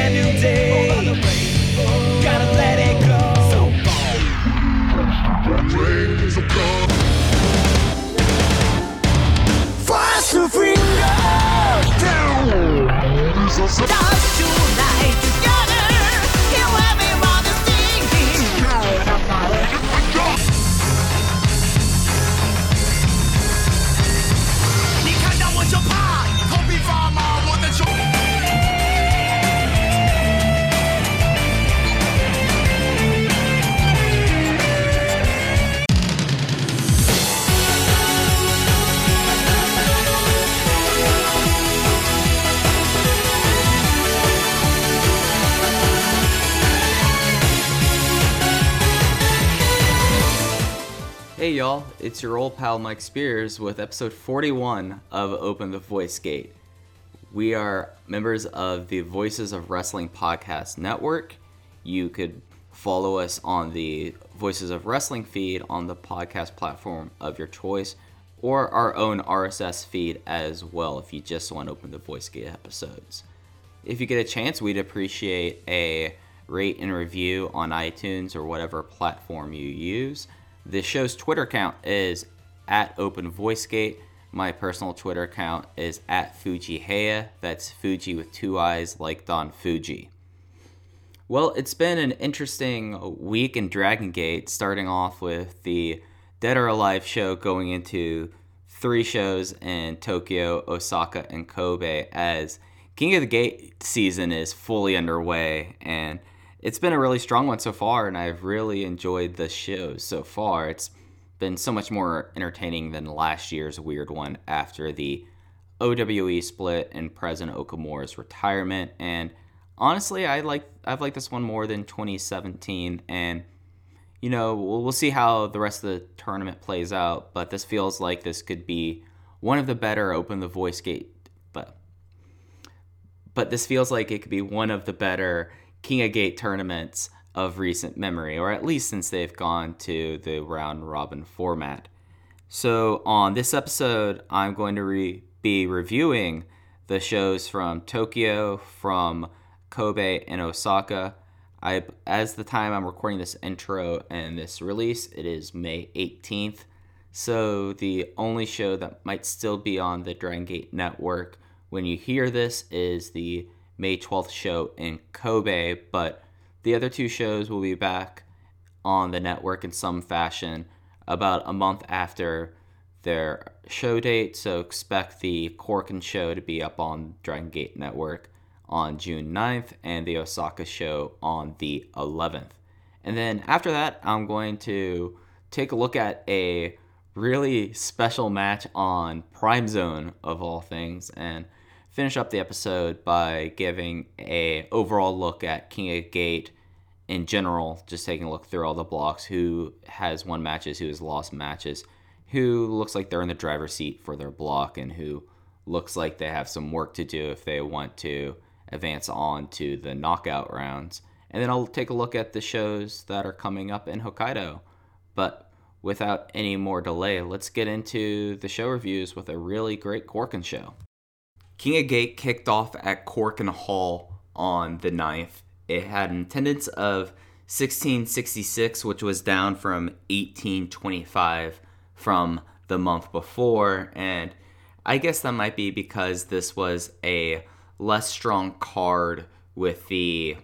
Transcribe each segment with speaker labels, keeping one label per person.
Speaker 1: Brand new day.
Speaker 2: Hey y'all, it's your old pal Mike Spears with episode 41 of Open the Voice Gate. We are members of the Voices of Wrestling Podcast Network. You could follow us on the Voices of Wrestling feed on the podcast platform of your choice or our own RSS feed as well if you just want to open the Voice Gate episodes. If you get a chance, we'd appreciate a rate and review on iTunes or whatever platform you use. The show's Twitter account is at Open Voice Gate. My personal Twitter account is at Fujiheya. That's Fuji with two eyes, like Don Fuji. Well, it's been an interesting week in Dragon Gate, starting off with the Dead or Alive show going into three shows in Tokyo, Osaka, and Kobe as King of the Gate season is fully underway. And it's been a really strong one so far, and I've really enjoyed the shows so far. It's been so much more entertaining than last year's weird one after the OWE split and President Okamura's retirement. And honestly, I like I've liked this one more than 2017. And you know, we'll, we'll see how the rest of the tournament plays out. But this feels like this could be one of the better Open the Voice Gate, but but this feels like it could be one of the better King of Gate tournaments of recent memory, or at least since they've gone to the round robin format. So, on this episode, I'm going to re- be reviewing the shows from Tokyo, from Kobe, and Osaka. I, as the time I'm recording this intro and this release, it is May 18th. So, the only show that might still be on the Dragon Gate network when you hear this is the May 12th show in Kobe, but the other two shows will be back on the network in some fashion about a month after their show date. So expect the Korakuen show to be up on Dragon Gate Network on June 9th and the Osaka show on the 11th. And then after that, I'm going to take a look at a really special match on Prime Zone of all things and finish up the episode by giving a overall look at King of Gate in general, just taking a look through all the blocks, who has won matches, who has lost matches, who looks like they're in the driver's seat for their block, and who looks like they have some work to do if they want to advance on to the knockout rounds. And then I'll take a look at the shows that are coming up in Hokkaido. But without any more delay, let's get into the show reviews with a really great Korakuen show. King of Gate kicked off at Korakuen Hall on the 9th. It had an attendance of 1666, which was down from 1825 from the month before. And I guess that might be because this was a less strong card with the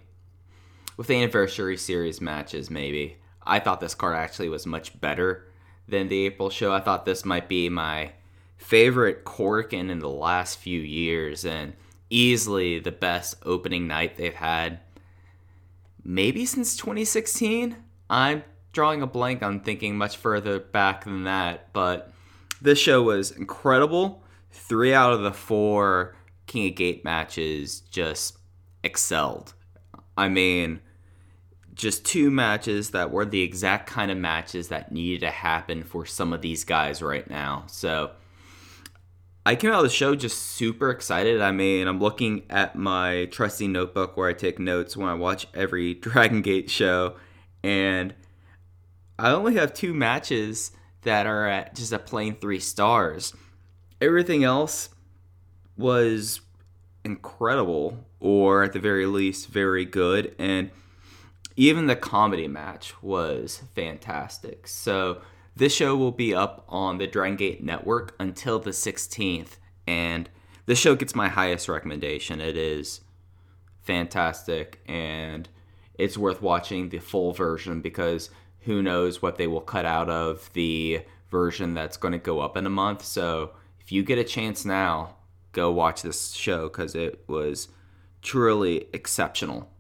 Speaker 2: with the anniversary series matches maybe. I thought this card actually was much better than the April show. I thought this might be my favorite Korakuen in the last few years and easily the best opening night they've had maybe since 2016. I'm drawing a blank on thinking much further back than that, but this show was incredible. Three out of the four King of Gate matches just excelled. I mean, just two matches that were the exact kind of matches that needed to happen for some of these guys right now. So I came out of the show just super excited. I mean, I'm looking at my trusty notebook where I take notes when I watch every Dragon Gate show, and I only have two matches that are at just a plain three stars. Everything else was incredible, or at the very least, very good, and even the comedy match was fantastic. So this show will be up on the Dragon Gate Network until the 16th, and this show gets my highest recommendation. It is fantastic, and it's worth watching the full version because who knows what they will cut out of the version that's going to go up in a month. So if you get a chance now, go watch this show because it was truly exceptional.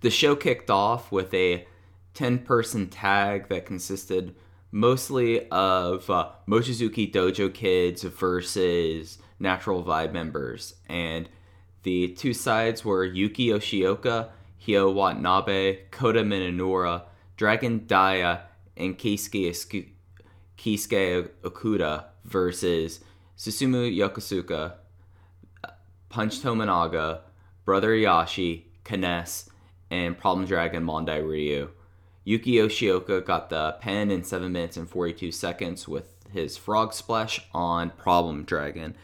Speaker 2: The show kicked off with a 10 person tag that consisted mostly of uh, Mochizuki Dojo kids versus Natural Vibe members. And the two sides were Yuki Yoshioka, Hyo Watanabe, Kota Minoura, Dragon Dia, and Keisuke, Keisuke Okuda versus Susumu Yokosuka, Punch Tominaga, Brother Yashi, K-ness, and Problem Dragon Mondai Ryu. Yuki Yoshioka got the pen in 7 minutes and 42 seconds with his frog splash on Problem Dragon.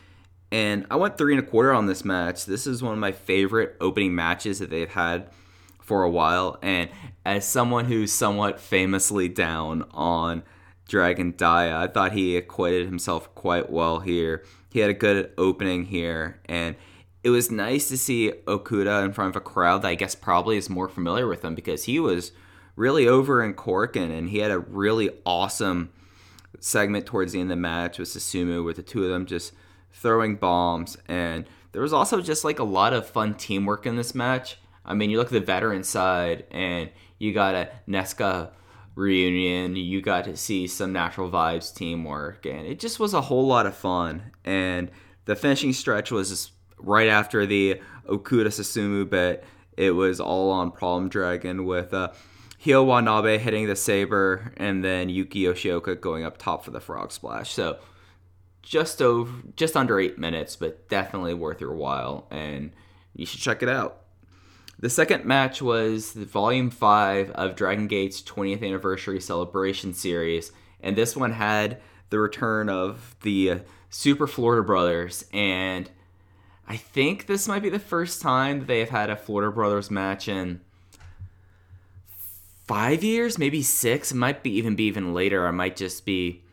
Speaker 2: And I went three and a quarter on this match. This is one of my favorite opening matches that they've had for a while. And as someone who's somewhat famously down on Dragon Dia, I thought he acquitted himself quite well here. He had a good opening here. And it was nice to see Okuda in front of a crowd that I guess probably is more familiar with him because he was really over in Korakuen, and he had a really awesome segment towards the end of the match with Susumu, with the two of them just throwing bombs. And there was also just like a lot of fun teamwork in this match. I mean, you look at the veteran side, and you got a Nesca reunion. You got to see some natural vibes teamwork, and it just was a whole lot of fun. And the finishing stretch was right after the Okuda Susumu bit. It was all on Problem Dragon with uh, Hyo Watanabe hitting the saber, and then Yuki Yoshioka going up top for the frog splash. So just over, just under eight minutes, but definitely worth your while, and you should check it out. The second match was the Volume 5 of Dragon Gate's 20th Anniversary Celebration Series, and this one had the return of the uh, Super Florida Brothers, and I think this might be the first time that they have had a Florida Brothers match in five years, maybe six. It might be even be even later. I might just be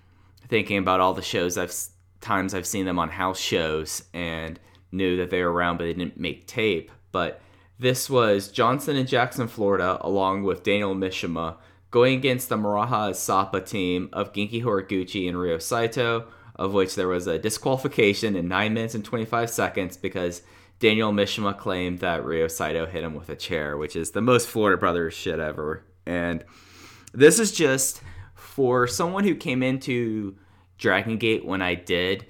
Speaker 2: thinking about all the shows I've times I've seen them on house shows and knew that they were around, but they didn't make tape. But this was Johnson and Jackson, Florida, along with Daniel Mishima, going against the Maraha Asapa team of Genki Horiguchi and Ryo Saito, of which there was a disqualification in 9 minutes and 25 seconds because Daniel Mishima claimed that Ryo Saito hit him with a chair, which is the most Florida Brothers shit ever. And this is just for someone who came into Dragon Gate when I did,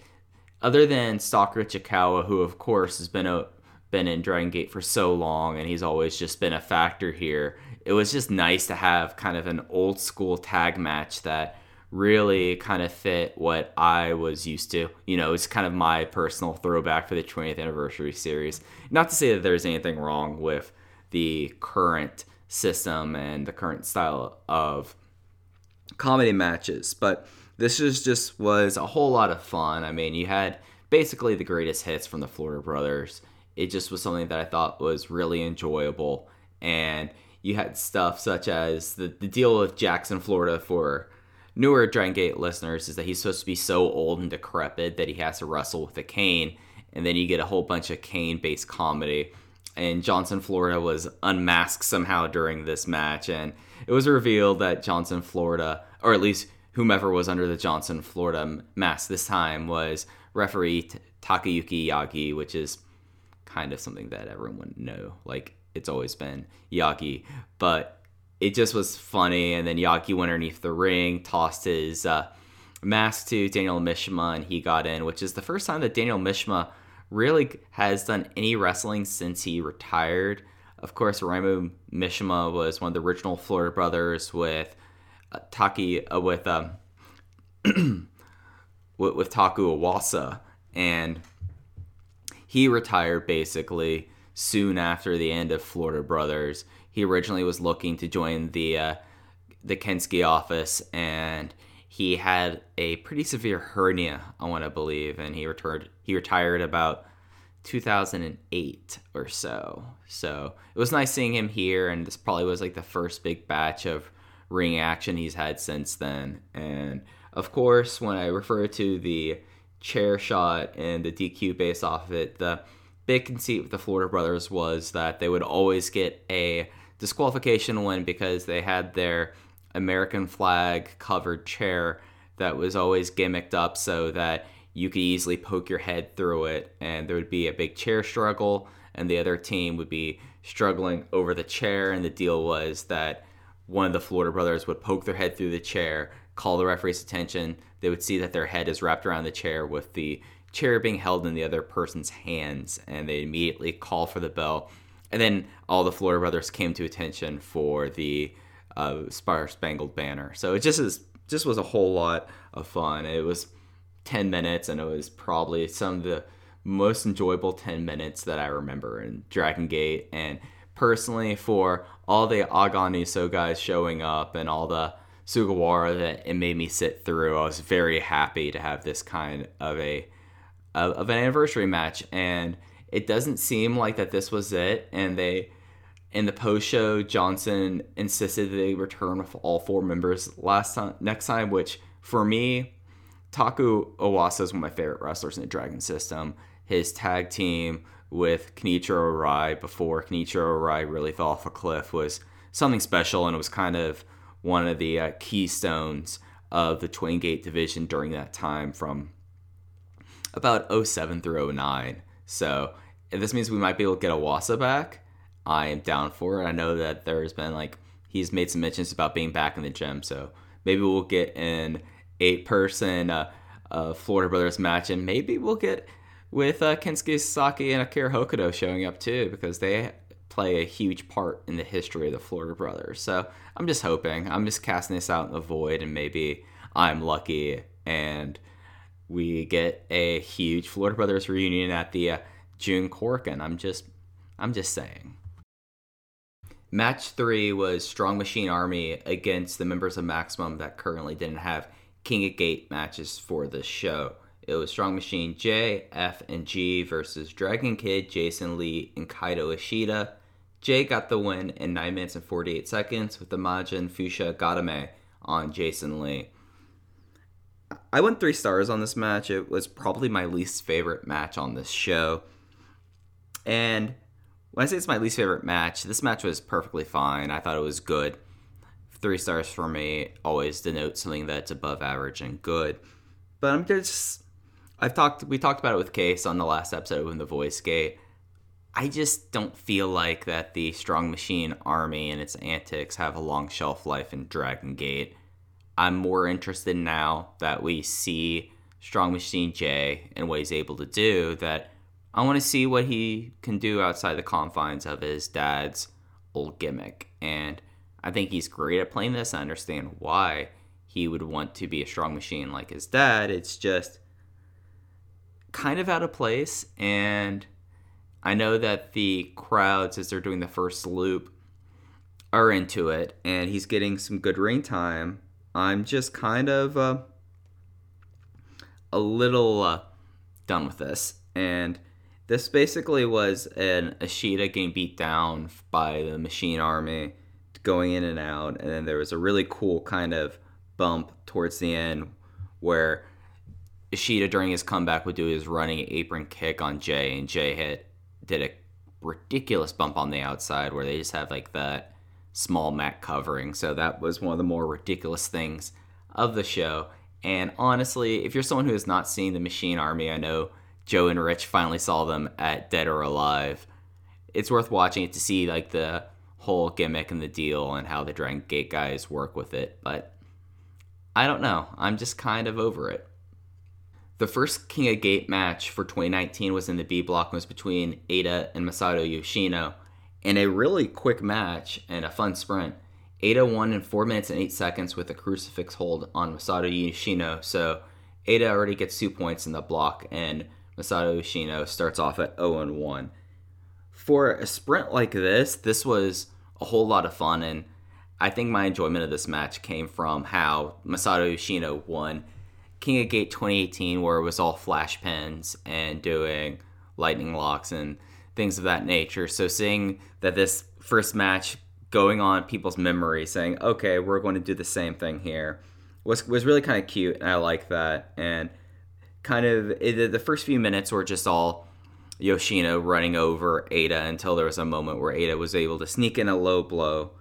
Speaker 2: other than Stalker Ichikawa, who of course has been a been in Dragon Gate for so long and he's always just been a factor here. It was just nice to have kind of an old school tag match that really kind of fit what I was used to. You know, it's kind of my personal throwback for the 20th anniversary series. Not to say that there's anything wrong with the current system and the current style of comedy matches. But this is just was a whole lot of fun. I mean, you had basically the greatest hits from the Florida Brothers. It just was something that I thought was really enjoyable. And you had stuff such as the, the deal with Jackson, Florida for newer Dragon Gate listeners is that he's supposed to be so old and decrepit that he has to wrestle with a cane. And then you get a whole bunch of cane based comedy and Johnson Florida was unmasked somehow during this match, and it was revealed that Johnson Florida, or at least whomever was under the Johnson Florida mask this time, was referee Takayuki Yagi, which is kind of something that everyone would know. Like it's always been Yagi, but it just was funny. And then Yagi went underneath the ring, tossed his uh, mask to Daniel Mishima, and he got in, which is the first time that Daniel Mishima really has done any wrestling since he retired. Of course, Raimu Mishima was one of the original Florida brothers with uh, Taki uh, with um with, with Taku Iwasa, and he retired basically soon after the end of Florida Brothers. He originally was looking to join the uh, the Kensuke office, and he had a pretty severe hernia, I want to believe, and he returned. He retired about 2008 or so. So it was nice seeing him here, and this probably was like the first big batch of ring action he's had since then. And of course, when I refer to the chair shot and the DQ based off of it, the big conceit with the Florida brothers was that they would always get a disqualification win because they had their American flag covered chair that was always gimmicked up so that you could easily poke your head through it and there would be a big chair struggle and the other team would be struggling over the chair and the deal was that one of the Florida brothers would poke their head through the chair, call the referee's attention, they would see that their head is wrapped around the chair with the chair being held in the other person's hands and they immediately call for the bell. And then all the Florida brothers came to attention for the uh, Star Spangled Banner. So it just is just was a whole lot of fun. It was 10 minutes, and it was probably some of the most enjoyable 10 minutes that I remember in Dragon Gate. And personally, for all the Aagan Iisou guys showing up and all the Sugawara that it made me sit through, I was very happy to have this kind of a of, of an anniversary match. And it doesn't seem like that this was it. And they in the post show, Johnson insisted they return with all four members last time next time, which for me Taku Iwasa is one of my favorite wrestlers in the Dragon system. His tag team with Kenichiro Arai before Kenichiro Arai really fell off a cliff was something special, and it was kind of one of the uh, keystones of the Twin Gate division during that time from about 07 through 09. So this means we might be able to get Iwasa back, I am down for it. I know that there's been like he's made some mentions about being back in the gym, so maybe we'll get an eight person uh, uh, Florida Brothers match, and maybe we'll get with uh, Kensuke Sasaki and Akira Hokuto showing up too because they play a huge part in the history of the Florida Brothers. So I'm just hoping. I'm just casting this out in the void, and maybe I'm lucky and we get a huge Florida Brothers reunion at the uh, June Korakuen. I'm just, I'm just saying. Match three was Strong Machine Army against the members of Maximum that currently didn't have King of Gate matches for the show. It was Strong Machine J, F, and G versus Dragon Kid, Jason Lee, and Kaito Ishida. J got the win in 9 minutes and 48 seconds with the Majin Fuchsia Gadame on Jason Lee. I went three stars on this match. It was probably my least favorite match on this show. And when I say it's my least favorite match, this match was perfectly fine. I thought it was good three stars for me always denotes something that's above average and good. But I'm just I've talked we talked about it with Case on the last episode in the voice gate. I just don't feel like that the Strong Machine army and its antics have a long shelf life in Dragon Gate. I'm more interested now that we see Strong Machine J and what he's able to do that I want to see what he can do outside the confines of his dad's old gimmick. And I think he's great at playing this. I understand why he would want to be a strong machine like his dad. It's just kind of out of place. And I know that the crowds, as they're doing the first loop, are into it. And he's getting some good ring time. I'm just kind of uh, a little uh, done with this. And this basically was an Ishida getting beat down by the Machine Army going in and out. And then there was a really cool kind of bump towards the end where Ishida during his comeback would do his running apron kick on Jay, and Jay hit did a ridiculous bump on the outside where they just have like that small mat covering. So that was one of the more ridiculous things of the show. And honestly, if you're someone who has not seen the Machine Army, I know Joe and Rich finally saw them at Dead or Alive. It's worth watching it to see like the whole gimmick and the deal and how the Dragon Gate guys work with it, but I don't know. I'm just kind of over it. The first King of Gate match for 2019 was in the B block and was between Eita and Masato Yoshino. In a really quick match and a fun sprint, Eita won in 4 minutes and 8 seconds with a crucifix hold on Masato Yoshino. So Eita already gets 2 points in the block and Masato Yoshino starts off at 0 1. For a sprint like this, this was a whole lot of fun and I think my enjoyment of this match came from how Masato Yoshino won King of Gate 2018, where it was all flash pins and doing lightning locks and things of that nature. So seeing that this first match going on people's memory, saying, "Okay, we're going to do the same thing here," was was really kind of cute, and I like that. And kind of the first few minutes were just all Yoshino running over Eita until there was a moment where Eita was able to sneak in a low blow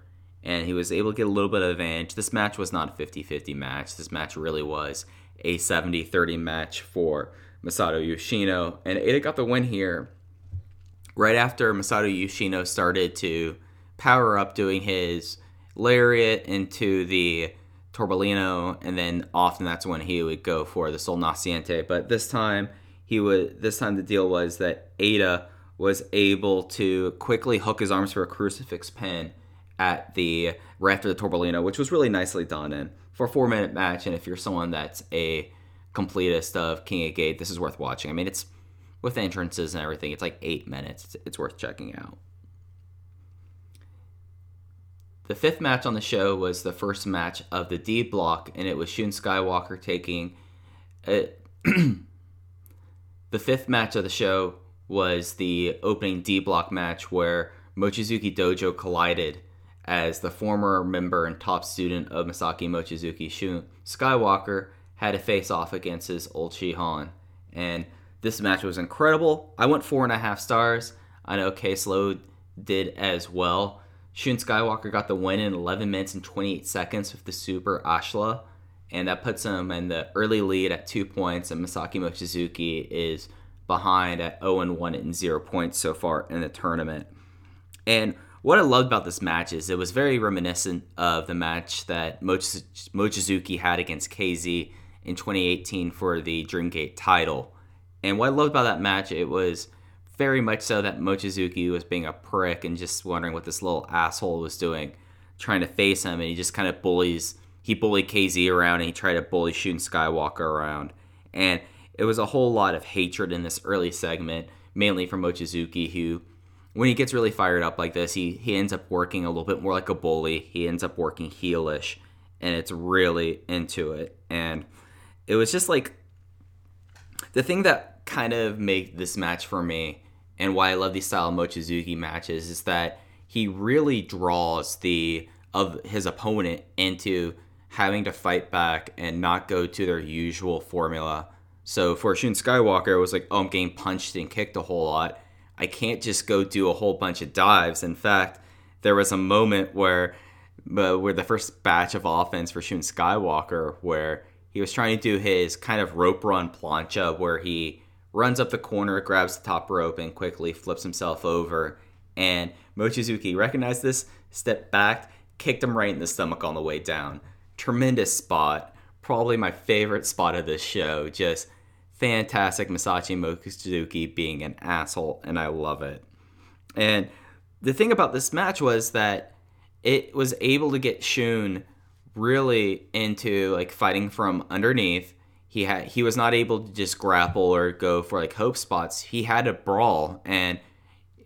Speaker 2: and he was able to get a little bit of advantage. This match was not a 50 50 match. This match really was a 70 30 match for Masato Yoshino. And Eita got the win here right after Masato Yoshino started to power up doing his lariat into the Torbellino, and then often that's when he would go for the Sol Naciente. But this time, he would. This time, the deal was that Eita was able to quickly hook his arms for a crucifix pin at the right after the Torbellino, which was really nicely done. And for a four minute match, and if you're someone that's a completist of King of Gate, this is worth watching. I mean, it's with entrances and everything, it's like eight minutes. It's, it's worth checking out. The fifth match on the show was the first match of the D block, and it was Shun Skywalker taking. A, the fifth match of the show was the opening D block match where Mochizuki Dojo collided as the former member and top student of Masaki Mochizuki, Shun Skywalker, had a face off against his old Shihan. And this match was incredible. I went four and a half stars. I know Case Low did as well. Shun Skywalker got the win in 11 minutes and 28 seconds with the Super Ashla, and that puts him in the early lead at two points. And Masaki Mochizuki is behind at 0 1 and 0 points so far in the tournament. And what I loved about this match is it was very reminiscent of the match that Moch- Mochizuki had against KZ in 2018 for the Dreamgate title. And what I loved about that match, it was very much so that Mochizuki was being a prick and just wondering what this little asshole was doing, trying to face him, and he just kind of bullies. He bullied KZ around, and he tried to bully Shun Skywalker around, and it was a whole lot of hatred in this early segment, mainly from Mochizuki, who when he gets really fired up like this, he he ends up working a little bit more like a bully. He ends up working heelish, and it's really into it. And it was just like the thing that kind of made this match for me, and why I love these style Mochizuki matches is that he really draws the of his opponent into having to fight back and not go to their usual formula. So for Shun Skywalker, it was like, oh, I'm getting punched and kicked a whole lot I can't just go do a whole bunch of dives. In fact, there was a moment where uh, where the first batch of offense for Shun Skywalker, where he was trying to do his kind of rope run plancha, where he runs up the corner, grabs the top rope, and quickly flips himself over. And Mochizuki recognized this, stepped back, kicked him right in the stomach on the way down. Tremendous spot. Probably my favorite spot of this show. Just fantastic Masaaki Mochizuki being an asshole, and I love it. And the thing about this match was that it was able to get Shun really into like fighting from underneath. He had he was not able to just grapple or go for like hope spots. He had to brawl and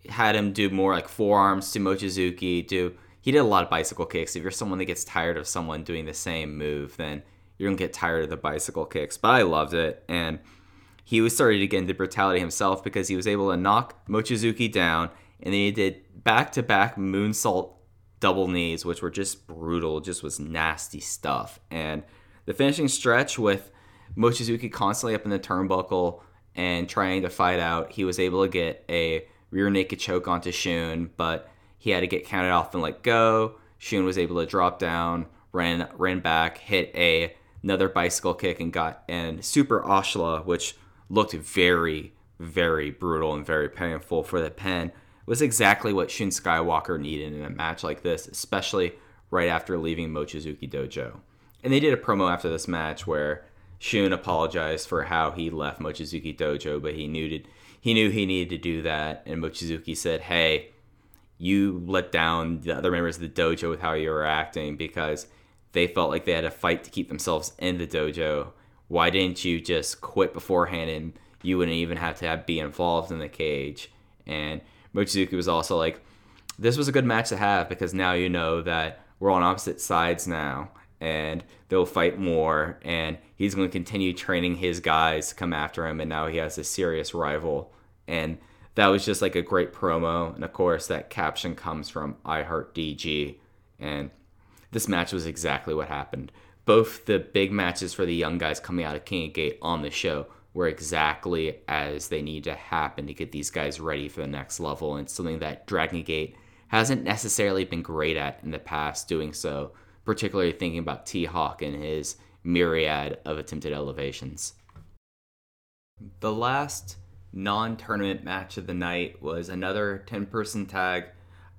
Speaker 2: had him do more like forearms to Mochizuki. Do he did a lot of bicycle kicks. If you're someone that gets tired of someone doing the same move, then you're gonna get tired of the bicycle kicks. But I loved it and he was starting to get into brutality himself because he was able to knock Mochizuki down, and then he did back to back moonsault double knees, which were just brutal, just was nasty stuff. And the finishing stretch with Mochizuki constantly up in the turnbuckle and trying to fight out, he was able to get a rear naked choke onto Shun, but he had to get counted off and let go. Shun was able to drop down, ran ran back, hit a another bicycle kick, and got and super Ashla, which looked very, very brutal and very painful for the pen was exactly what Shun Skywalker needed in a match like this, especially right after leaving Mochizuki Dojo. And they did a promo after this match where Shun apologized for how he left Mochizuki Dojo, but he knew to, he knew he needed to do that, and Mochizuki said, "Hey, you let down the other members of the dojo with how you were acting because they felt like they had a fight to keep themselves in the dojo. Why didn't you just quit beforehand and you wouldn't even have to have, be involved in the cage?" And Mochizuki was also like, "This was a good match to have because now you know that we're on opposite sides now." And they'll fight more and he's going to continue training his guys to come after him and now he has a serious rival. And that was just like a great promo and of course that caption comes from i heart dg and this match was exactly what happened. Both the big matches for the young guys coming out of king of gate on the show were exactly as they need to happen to get these guys ready for the next level and something that dragon gate hasn't necessarily been great at in the past doing so particularly thinking about T Hawk and his myriad of attempted elevations. The last non tournament match of the night was another 10 person tag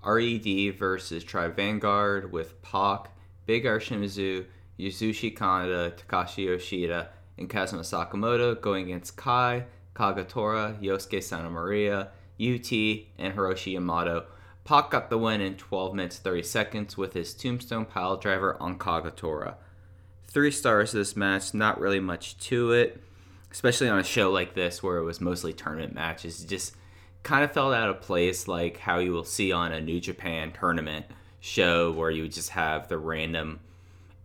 Speaker 2: RED versus Tribe Vanguard with Pac, Big R Shimizu, Yasushi Kaneda, Takashi Yoshida, and Kazuma Sakamoto going against Kai, Kagetora, Yosuke Santa Maria, UT, and Hiroshi Yamato Pac got the win in 12 minutes 30 seconds with his tombstone pile driver on Kagetora. Three stars this match, not really much to it, especially on a show like this where it was mostly tournament matches. It just kind of felt out of place, like how you will see on a New Japan tournament show where you just have the random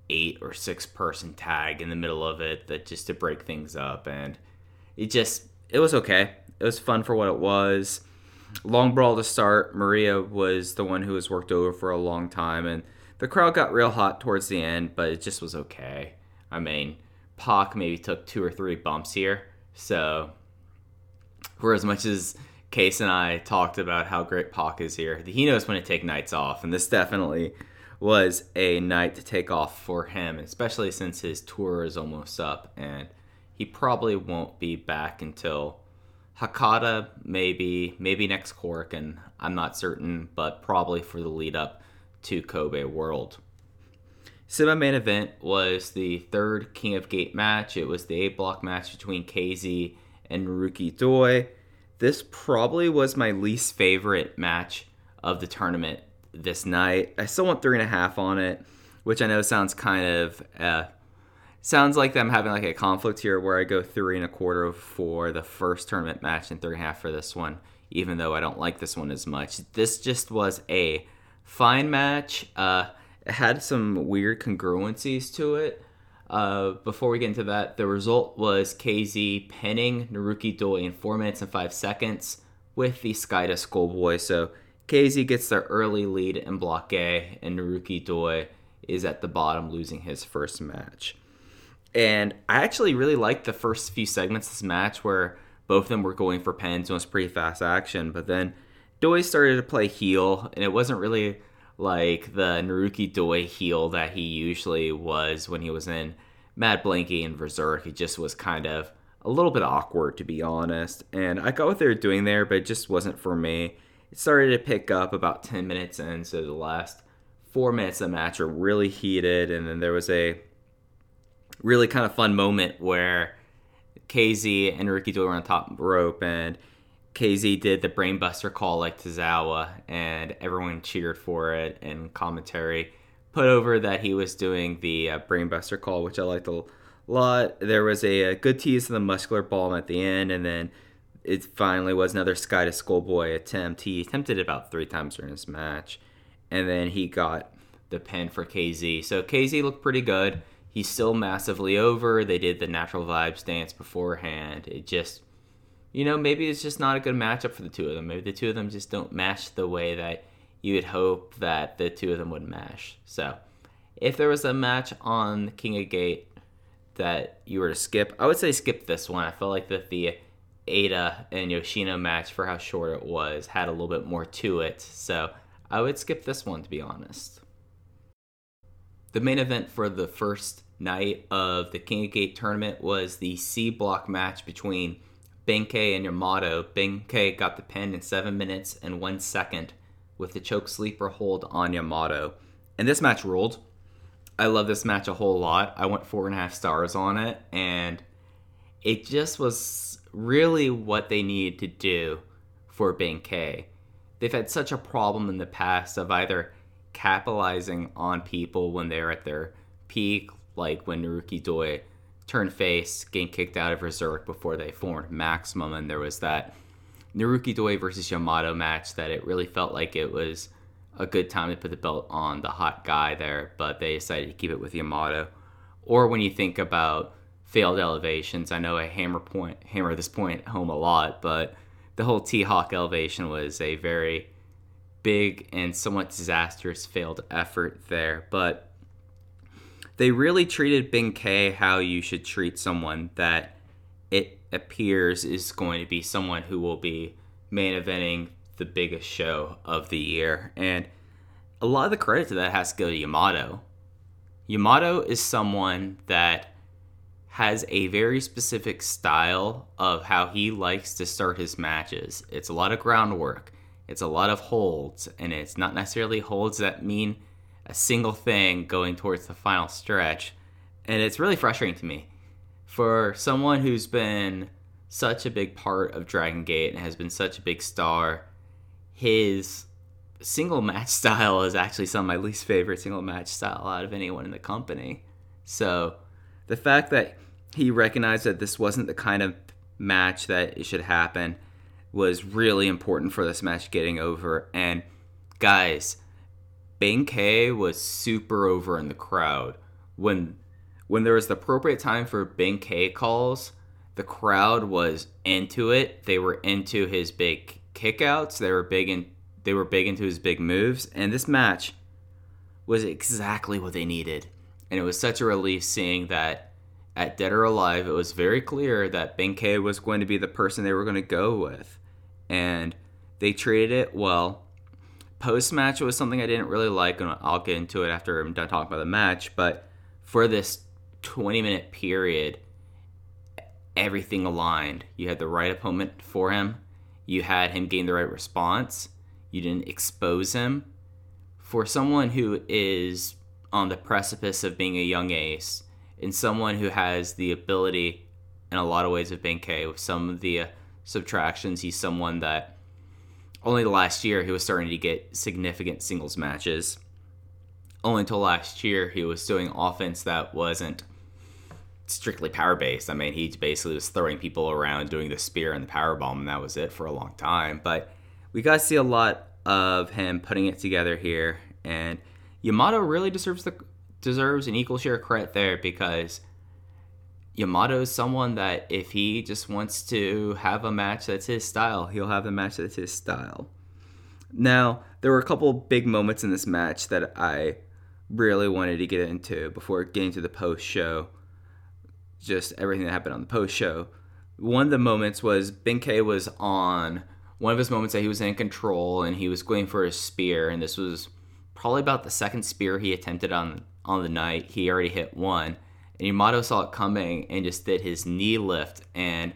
Speaker 2: eight or six person tag in the middle of it that just to break things up and it just it was okay it was fun for what it was long brawl to start. Maria was the one who was worked over for a long time, and the crowd got real hot towards the end, but it just was okay. I mean, Pac maybe took two or three bumps here, so for as much as Case and I talked about how great Pac is here, he knows when to take nights off, and this definitely was a night to take off for him, especially since his tour is almost up, and he probably won't be back until Hakata maybe maybe next Korakuen. I'm not certain, but probably for the lead up to Kobe World. Semi main event was the third King of Gate match. It was the A block match between KZ and Ruki Doi. This probably was my least favorite match of the tournament this night. I still want three and a half on it, which I know sounds kind of uh, sounds like them having like a conflict here where I go three and a quarter for the first tournament match and three and a half for this one, even though I don't like this one as much. This just was a fine match. Uh, it had some weird congruencies to it. Uh, before we get into that, the result was KZ pinning Naruki Doi in 4 minutes and 5 seconds with the Skydust Schoolboy. So KZ gets their early lead in Block A, and Naruki Doi is at the bottom, losing his first match. And I actually really liked the first few segments of this match where both of them were going for pins and it was pretty fast action. But then Doi started to play heel, and it wasn't really like the Naruki Doi heel that he usually was when he was in Mad Blanky and Berserk. It just was kind of a little bit awkward, to be honest. And I got what they were doing there, but it just wasn't for me. It started to pick up about 10 minutes in, so the last four minutes of the match were really heated, and then there was a really kind of fun moment where KZ and Ricky Doi were on top rope and KZ did the brainbuster call like Tozawa and everyone cheered for it and commentary put over that he was doing the uh, brainbuster call which I liked a lot. There was a, a good tease of the muscular bomb at the end and then it finally was another Skydust Schoolboy attempt. He attempted it about three times during this match and then he got the pin for KZ. So KZ looked pretty good he's still massively over. They did the natural vibes dance beforehand. It just, you know, maybe it's just not a good matchup for the two of them. Maybe the two of them just don't mash the way that you would hope that the two of them would mash. So, if there was a match on King of Gate that you were to skip, I would say skip this one. I felt like that the Eita and Yoshino match, for how short it was, had a little bit more to it. So, I would skip this one to be honest. The main event for the first night of the King of Gate tournament was the C block match between Ben-K and Yamato. Ben-K got the pin in 7 minutes and 1 second with the choke sleeper hold on Yamato. And this match ruled. I love this match a whole lot. I went four and a half stars on it, and it just was really what they needed to do for K. They've had such a problem in the past of either capitalizing on people when they're at their peak, like when Naruki Doi turned face, getting kicked out of Berserk before they formed Maximum, and there was that Naruki Doi versus Yamato match that it really felt like it was a good time to put the belt on the hot guy there, but they decided to keep it with Yamato. Or when you think about failed elevations, I know I hammer point hammer this point home a lot, but the whole T Hawk elevation was a very big and somewhat disastrous failed effort there. But they really treated Ben-K how you should treat someone that it appears is going to be someone who will be main eventing the biggest show of the year. And a lot of the credit to that has to go to Yamato. Yamato is someone that has a very specific style of how he likes to start his matches. It's a lot of groundwork, it's a lot of holds, and it's not necessarily holds that mean a single thing going towards the final stretch. And it's really frustrating to me. For someone who's been such a big part of Dragon Gate and has been such a big star, his single match style is actually some of my least favorite single match style out of anyone in the company. So the fact that he recognized that this wasn't the kind of match that it should happen was really important for this match getting over. And guys, Ben-K was super over in the crowd when when there was the appropriate time for Ben-K calls. The crowd was into it. They were into his big kickouts. They were big in they were big into his big moves, and this match was exactly what they needed. And it was such a relief seeing that at Dead or Alive, it was very clear that Ben-K was going to be the person they were going to go with. And they treated it well. Post match was something I didn't really like, and I'll get into it after I'm done talking about the match. But for this 20 minute period, everything aligned. You had the right opponent for him, you had him gain the right response, you didn't expose him. For someone who is on the precipice of being a young ace, and someone who has the ability in a lot of ways of Ben-K, with some of the uh, subtractions, he's someone that only the last year he was starting to get significant singles matches. Only until last year he was doing offense that wasn't strictly power based. I mean, he basically was throwing people around, doing the spear and the power bomb, and that was it for a long time. But we got to see a lot of him putting it together here, and Yamato really deserves the deserves an equal share of credit there because Yamato is someone that if he just wants to have a match that's his style, he'll have the match that's his style. Now, there were a couple big moments in this match that I really wanted to get into before getting to the post show. Just everything that happened on the post show. One of the moments was Ben-K was on one of his moments that he was in control and he was going for a spear, and this was probably about the second spear he attempted on on the night. He already hit one, and Yamato saw it coming and just did his knee lift. And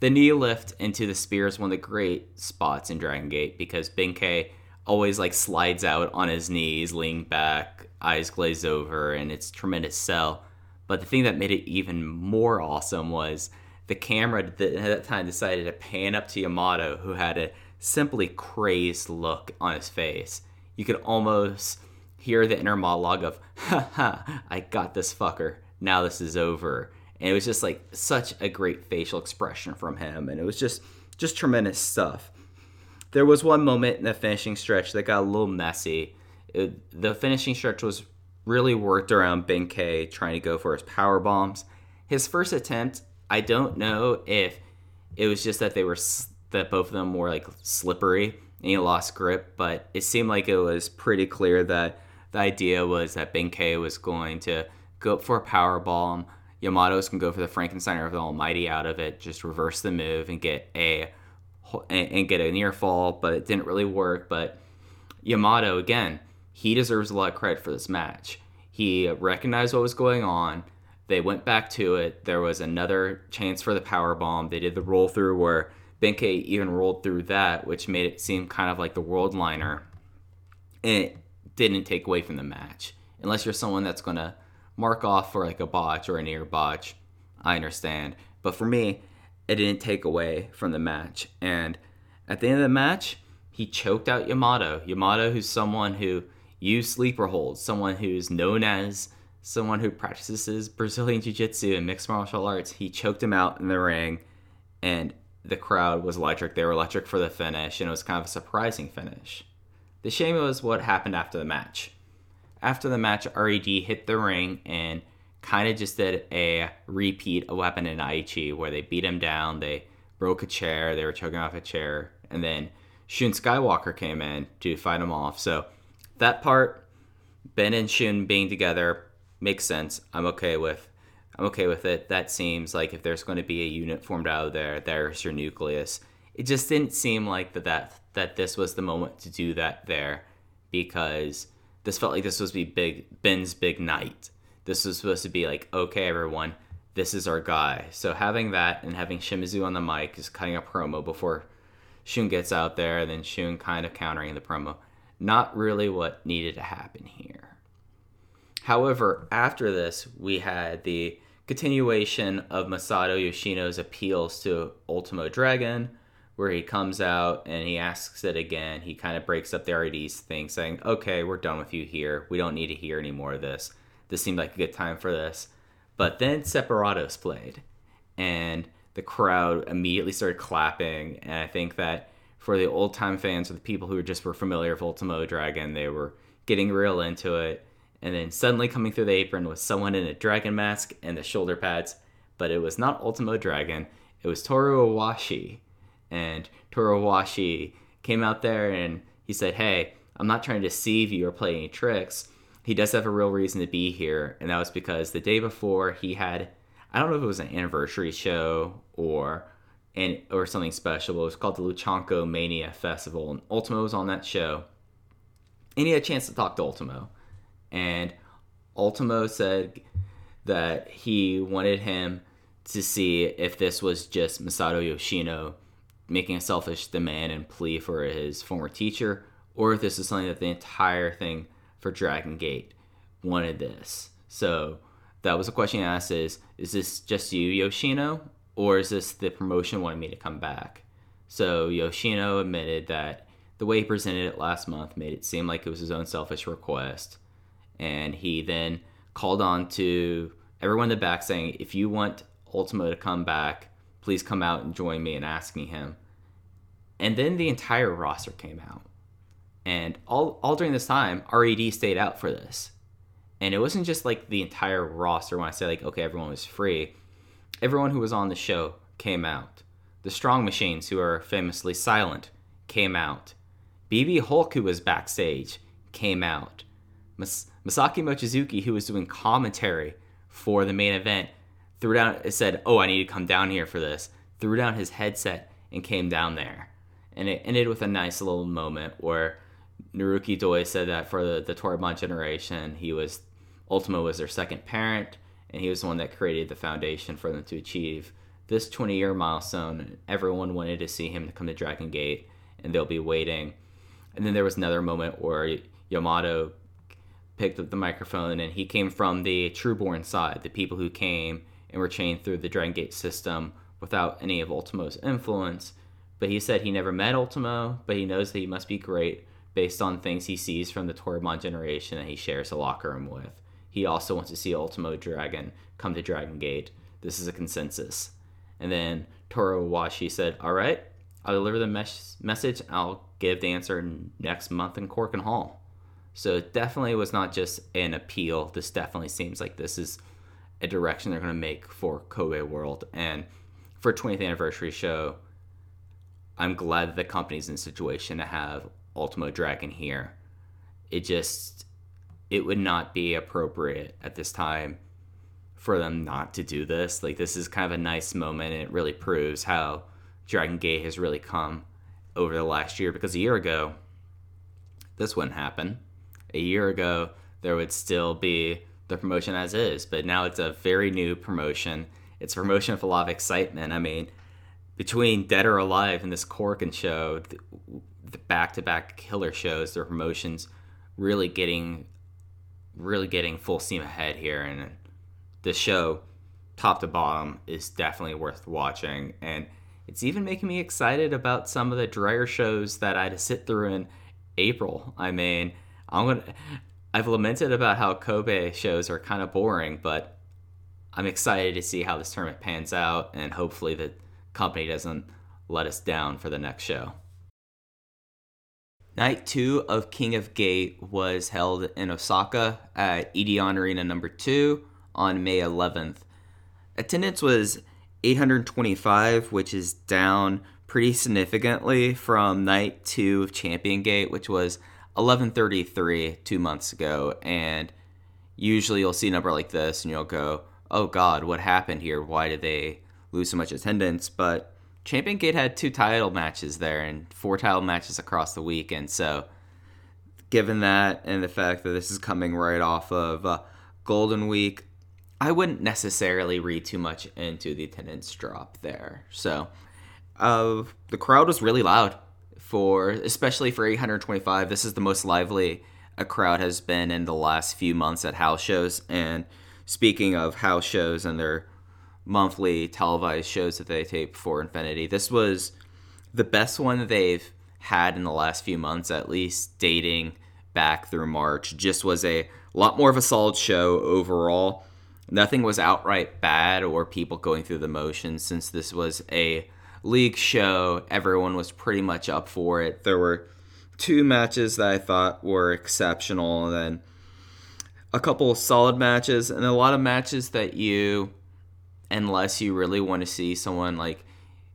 Speaker 2: the knee lift into the spear is one of the great spots in Dragon Gate because Ben-K always like slides out on his knees, leaning back, eyes glazed over, and it's tremendous sell. But the thing that made it even more awesome was the camera at that time decided to pan up to Yamato, who had a simply crazed look on his face. You could almost hear the inner monologue of, ha ha, I got this fucker. Now this is over. And it was just like such a great facial expression from him. And it was just, just tremendous stuff. There was one moment in the finishing stretch that got a little messy. It, the finishing stretch was really worked around Ben-K trying to go for his power bombs. His first attempt I don't know if it was just that they were that both of them were like slippery and he lost grip, but it seemed like it was pretty clear that the idea was that Ben-K was going to go for a power bomb. Yamato's can go for the Frankensteiner of the Almighty out of it, just reverse the move and get a and get a near fall, but it didn't really work. But Yamato again, he deserves a lot of credit for this match. He recognized what was going on. They went back to it. There was another chance for the power bomb. They did the roll through where Ben-K even rolled through that, which made it seem kind of like the world liner. And it didn't take away from the match. Unless you're someone that's going to mark off for like a botch or a near botch. I understand. But for me, it didn't take away from the match. And at the end of the match, he choked out Yamato. Yamato, who's someone who used sleeper holds, someone who's known as someone who practices Brazilian Jiu Jitsu and mixed martial arts. He choked him out in the ring, and the crowd was electric. They were electric for the finish, and it was kind of a surprising finish. The shame was what happened after the match. After the match, RED hit the ring and kind of just did a repeat of what happened in Aichi, where they beat him down, they broke a chair, they were choking off a chair, and then Shun Skywalker came in to fight him off. So that part, Ben and Shun being together makes sense. I'm okay with. I'm okay with it. That seems like if there's going to be a unit formed out of there, there's your nucleus. It just didn't seem like that that that this was the moment to do that there, because this felt like this was to be big Ben's big night. This was supposed to be like, okay, everyone, this is our guy. So having that and having Shimizu on the mic is cutting a promo before Shun gets out there, and then Shun kind of countering the promo. Not really what needed to happen here. However, after this, we had the continuation of Masato Yoshino's appeals to Ultimo Dragon, where he comes out and he asks it again. He kind of breaks up the RED's thing, saying, Okay, we're done with you here. We don't need to hear any more of this. This seemed like a good time for this. But then Separados played, and the crowd immediately started clapping. And I think that for the old time fans or the people who just were familiar with Ultimo Dragon, they were getting real into it. And then suddenly coming through the apron was someone in a dragon mask and the shoulder pads, but it was not Ultimo Dragon. It was Toru Owashi. And Toru Owashi came out there and he said, Hey, I'm not trying to deceive you or play any tricks. He does have a real reason to be here, and that was because the day before he had I don't know if it was an anniversary show or and or something special. it was called the Luchanko Mania Festival, and Ultimo was on that show. And he had a chance to talk to Ultimo, and Ultimo said that he wanted him to see if this was just Masato Yoshino making a selfish demand and plea for his former teacher, or if this is something that the entire thing for Dragon Gate wanted this. So that was a question I asked is, is this just you, Yoshino? Or is this the promotion wanting me to come back? So Yoshino admitted that the way he presented it last month made it seem like it was his own selfish request. And he then called on to everyone in the back saying, if you want Ultimo to come back, please come out and join me in asking him. And then the entire roster came out. And all, all during this time, RED stayed out for this. And it wasn't just like the entire roster when I say like, okay, everyone was free. Everyone who was on the show came out. The Strong Machines, who are famously silent, came out. BB Hulk, who was backstage, came out. Mas- Masaaki Mochizuki, who was doing commentary for the main event, threw down, said, Oh, I need to come down here for this. Threw down his headset and came down there. And it ended with a nice little moment where Naruki Doi said that for the, the Toryumon generation, he was Ultimo was their second parent, and he was the one that created the foundation for them to achieve this 20 year milestone. Everyone wanted to see him to come to Dragon Gate, and they'll be waiting. And then there was another moment where Yamato picked up the microphone, and he came from the Trueborn side, the people who came and were chained through the Dragon Gate system without any of Ultimo's influence. But he said he never met Ultimo, but he knows that he must be great based on things he sees from the Toryumon generation that he shares a locker room with. He also wants to see Ultimo Dragon come to Dragon Gate. This is a consensus. And then Toru Owashi said, All right, I'll deliver the mes- message. I'll give the answer next month in Korakuen Hall. So it definitely was not just an appeal. This definitely seems like this is a direction they're going to make for Kobe World. And for 20th anniversary show, I'm glad that the company's in a situation to have Ultimo Dragon here. It just it would not be appropriate at this time for them not to do this. Like this is kind of a nice moment and it really proves how Dragon Gate has really come over the last year because a year ago this wouldn't happen. A year ago there would still be the promotion as is, but now it's a very new promotion. It's a promotion with a lot of excitement. I mean, between Dead or Alive and this Korakuen show, the back to back killer shows, their promotions really getting really getting full steam ahead here, and the show, top to bottom, is definitely worth watching. And it's even making me excited about some of the drier shows that I had to sit through in April. I mean, I'm gonna. I've lamented about how Kobe shows are kind of boring, but I'm excited to see how this tournament pans out, and hopefully the company doesn't let us down for the next show. Night two of King of Gate was held in Osaka at Edion Arena number two on May 11th. Attendance was 825, which is down pretty significantly from night two of Champion Gate, which was 1133 two months ago. And usually you'll see a number like this and you'll go, oh God, what happened here? Why did they lose so much attendance? But Champion Gate had two title matches there and four title matches across the week. And So, given that and the fact that this is coming right off of uh, Golden Week, I wouldn't necessarily read too much into the attendance drop there. So, uh, the crowd was really loud for, especially for 825. This is the most lively a crowd has been in the last few months at house shows. And speaking of house shows and their monthly televised shows that they tape for Infinity. This was the best one they've had in the last few months, at least dating back through March. Just was a lot more of a solid show overall. Nothing was outright bad or people going through the motions since this was a league show. Everyone was pretty much up for it. There were two matches that I thought were exceptional, and then a couple of solid matches, and a lot of matches that you unless you really want to see someone like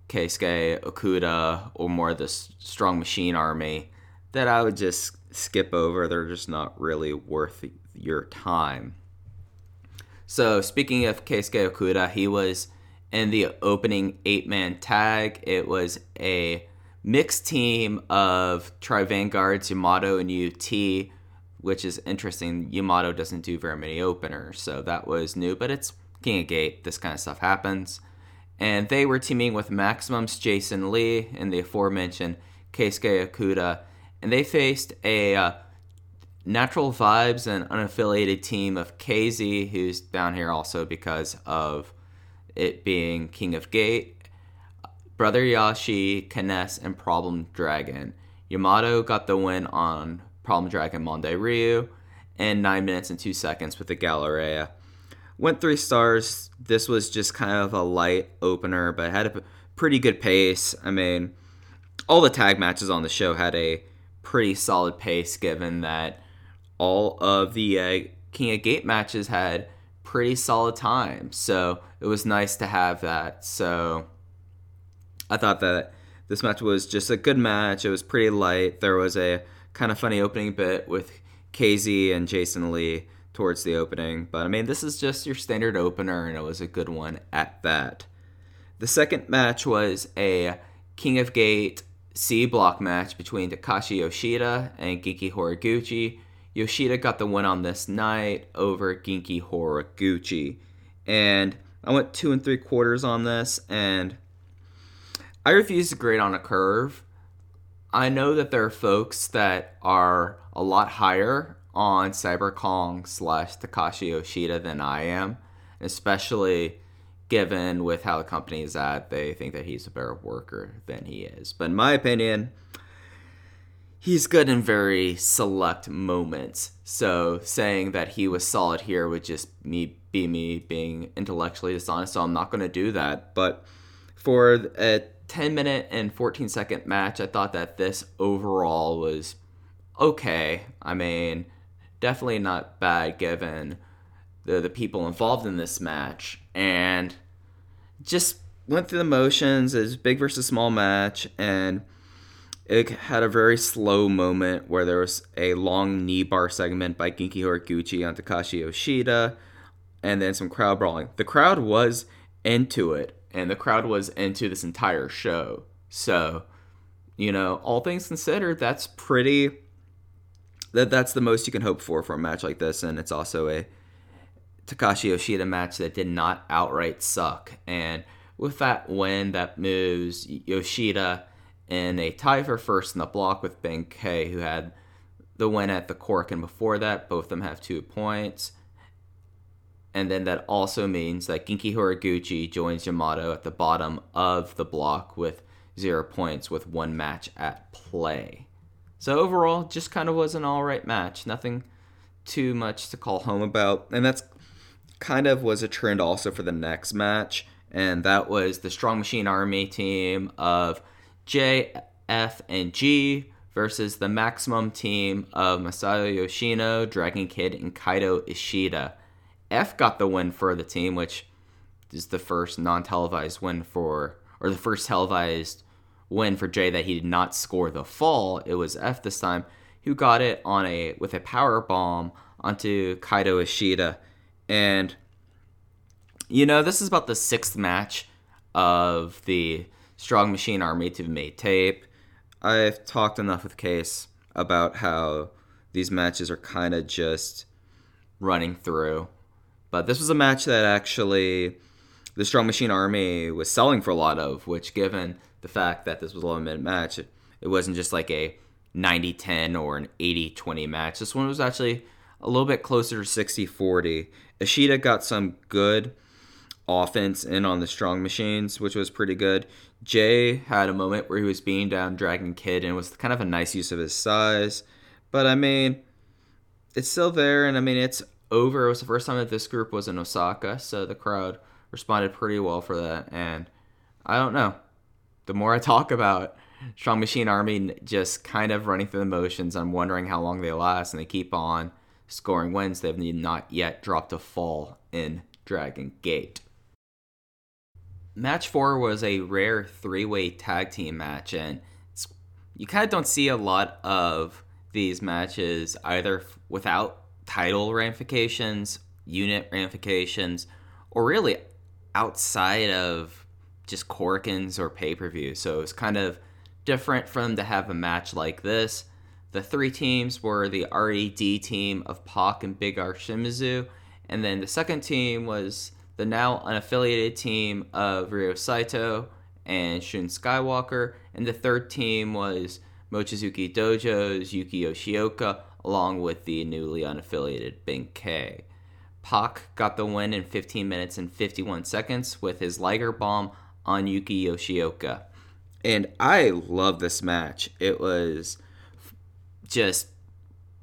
Speaker 2: Keisuke Okuda or more of the strong machine army that I would just skip over. They're just not really worth your time. So speaking of Keisuke Okuda, he was in the opening eight-man tag. It was a mixed team of Tribe Vanguards, Yamato, and UT, which is interesting. Yamato doesn't do very many openers, so that was new, but it's King of Gate, this kind of stuff happens. And they were teaming with Maximum's Jason Lee and the aforementioned Keisuke Okuda, and they faced a uh, natural vibes and unaffiliated team of KZ, who's down here also because of it being King of Gate, Brother Yashi, Kness, and Problem Dragon. Yamato got the win on Problem Dragon Mondai Ryu in 9 minutes and 2 seconds with the Galleria went three stars. This was just kind of a light opener, but had a pretty good pace. I mean, all the tag matches on the show had a pretty solid pace, given that all of the uh, King of Gate matches had pretty solid times. So it was nice to have that. So I thought that this match was just a good match. It was pretty light. There was a kind of funny opening bit with KZ and Jason Lee towards the opening. But I mean, this is just your standard opener, and it was a good one at that. The second match was a King of Gate C block match between Takashi Yoshida and Genki Horiguchi. Yoshida got the win on this night over Genki Horiguchi. And I went two and three quarters on this, and I refuse to grade on a curve. I know that there are folks that are a lot higher on Cyber Kong slash Takashi Yoshida than I am, especially given with how the company is at. They think that he's a better worker than he is. But in my opinion, he's good in very select moments. So saying that he was solid here would just me be me being intellectually dishonest. So I'm not going to do that. But for a 10 minute and 14 second match, I thought that this overall was okay. I mean, definitely not bad given the the people involved in this match and just went through the motions as big versus small match and it had a very slow moment where there was a long knee bar segment by Genki Horiguchi on Takashi Yoshida and then some crowd brawling. The crowd was into it and the crowd was into this entire show. So, you know, all things considered, that's pretty that that's the most you can hope for for a match like this, and it's also a Takashi Yoshida match that did not outright suck. And with that win, that moves Yoshida in a tie for first in the block with Ben-K, who had the win at the Korakuen before that. Both of them have two points. And then that also means that Genki Horiguchi joins Yamato at the bottom of the block with zero points with one match at play. So overall, just kind of was an all right match. Nothing too much to call home about. And that's kind of was a trend also for the next match. And that was the Strong Machine Army team of J, F, and G versus the maximum team of Masato Yoshino, Dragon Kid, and Kaito Ishida. F got the win for the team, which is the first non televised win for, or the first televised win for Jay that he did not score the fall. It was F this time, who got it on a with a power bomb onto Kaito Ishida, and you know this is about the sixth match of the Strong Machine Army to made tape. I've talked enough with Case about how these matches are kind of just running through. But this was a match that actually the Strong Machine Army was selling for a lot of, which, given the fact that this was a 11 minute match, it, wasn't just like a 90 10 or an 80 20 match. This one was actually a little bit closer to 60 40. Ishida got some good offense in on the strong machines, which was pretty good. Jay had a moment where he was beating down Dragon Kid and it was kind of a nice use of his size. But I mean, it's still there, and I mean, it's over. It was the first time that this group was in Osaka, so the crowd responded pretty well for that. And I don't know. The more I talk about Strong Machine Army just kind of running through the motions, I'm wondering how long they last, and they keep on scoring wins. They've not yet dropped a fall in Dragon Gate. Match four was a rare three way tag team match, and you kind of don't see a lot of these matches either without title ramifications, unit ramifications, or really outside of just Korakuens or pay per view. So it's kind of different them to have a match like this. The three teams were the RED team of Pac and Big R Shimizu, and then the second team was the now unaffiliated team of Ryo Saito and Shun Skywalker, and the third team was Mochizuki Dojo's Yuki Yoshioka, along with the newly unaffiliated Ben-K. Pac got the win in 15 minutes and 51 seconds with his Liger Bomb on Yuki Yoshioka. And I love this match. It was just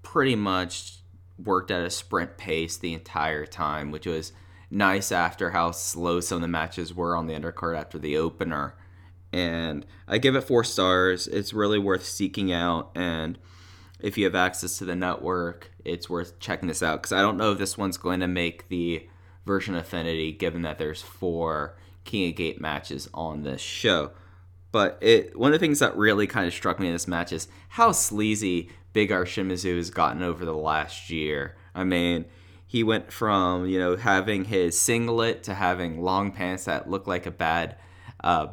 Speaker 2: pretty much worked at a sprint pace the entire time, which was nice after how slow some of the matches were on the undercard after the opener. And I give it four stars. It's really worth seeking out. And if you have access to the network, it's worth checking this out because I don't know if this one's going to make the version affinity given that there's four King of Gate matches on this show. But it one of the things that really kind of struck me in this match is how sleazy Big R Shimizu has gotten over the last year. I mean, he went from you know having his singlet to having long pants that look like a bad uh,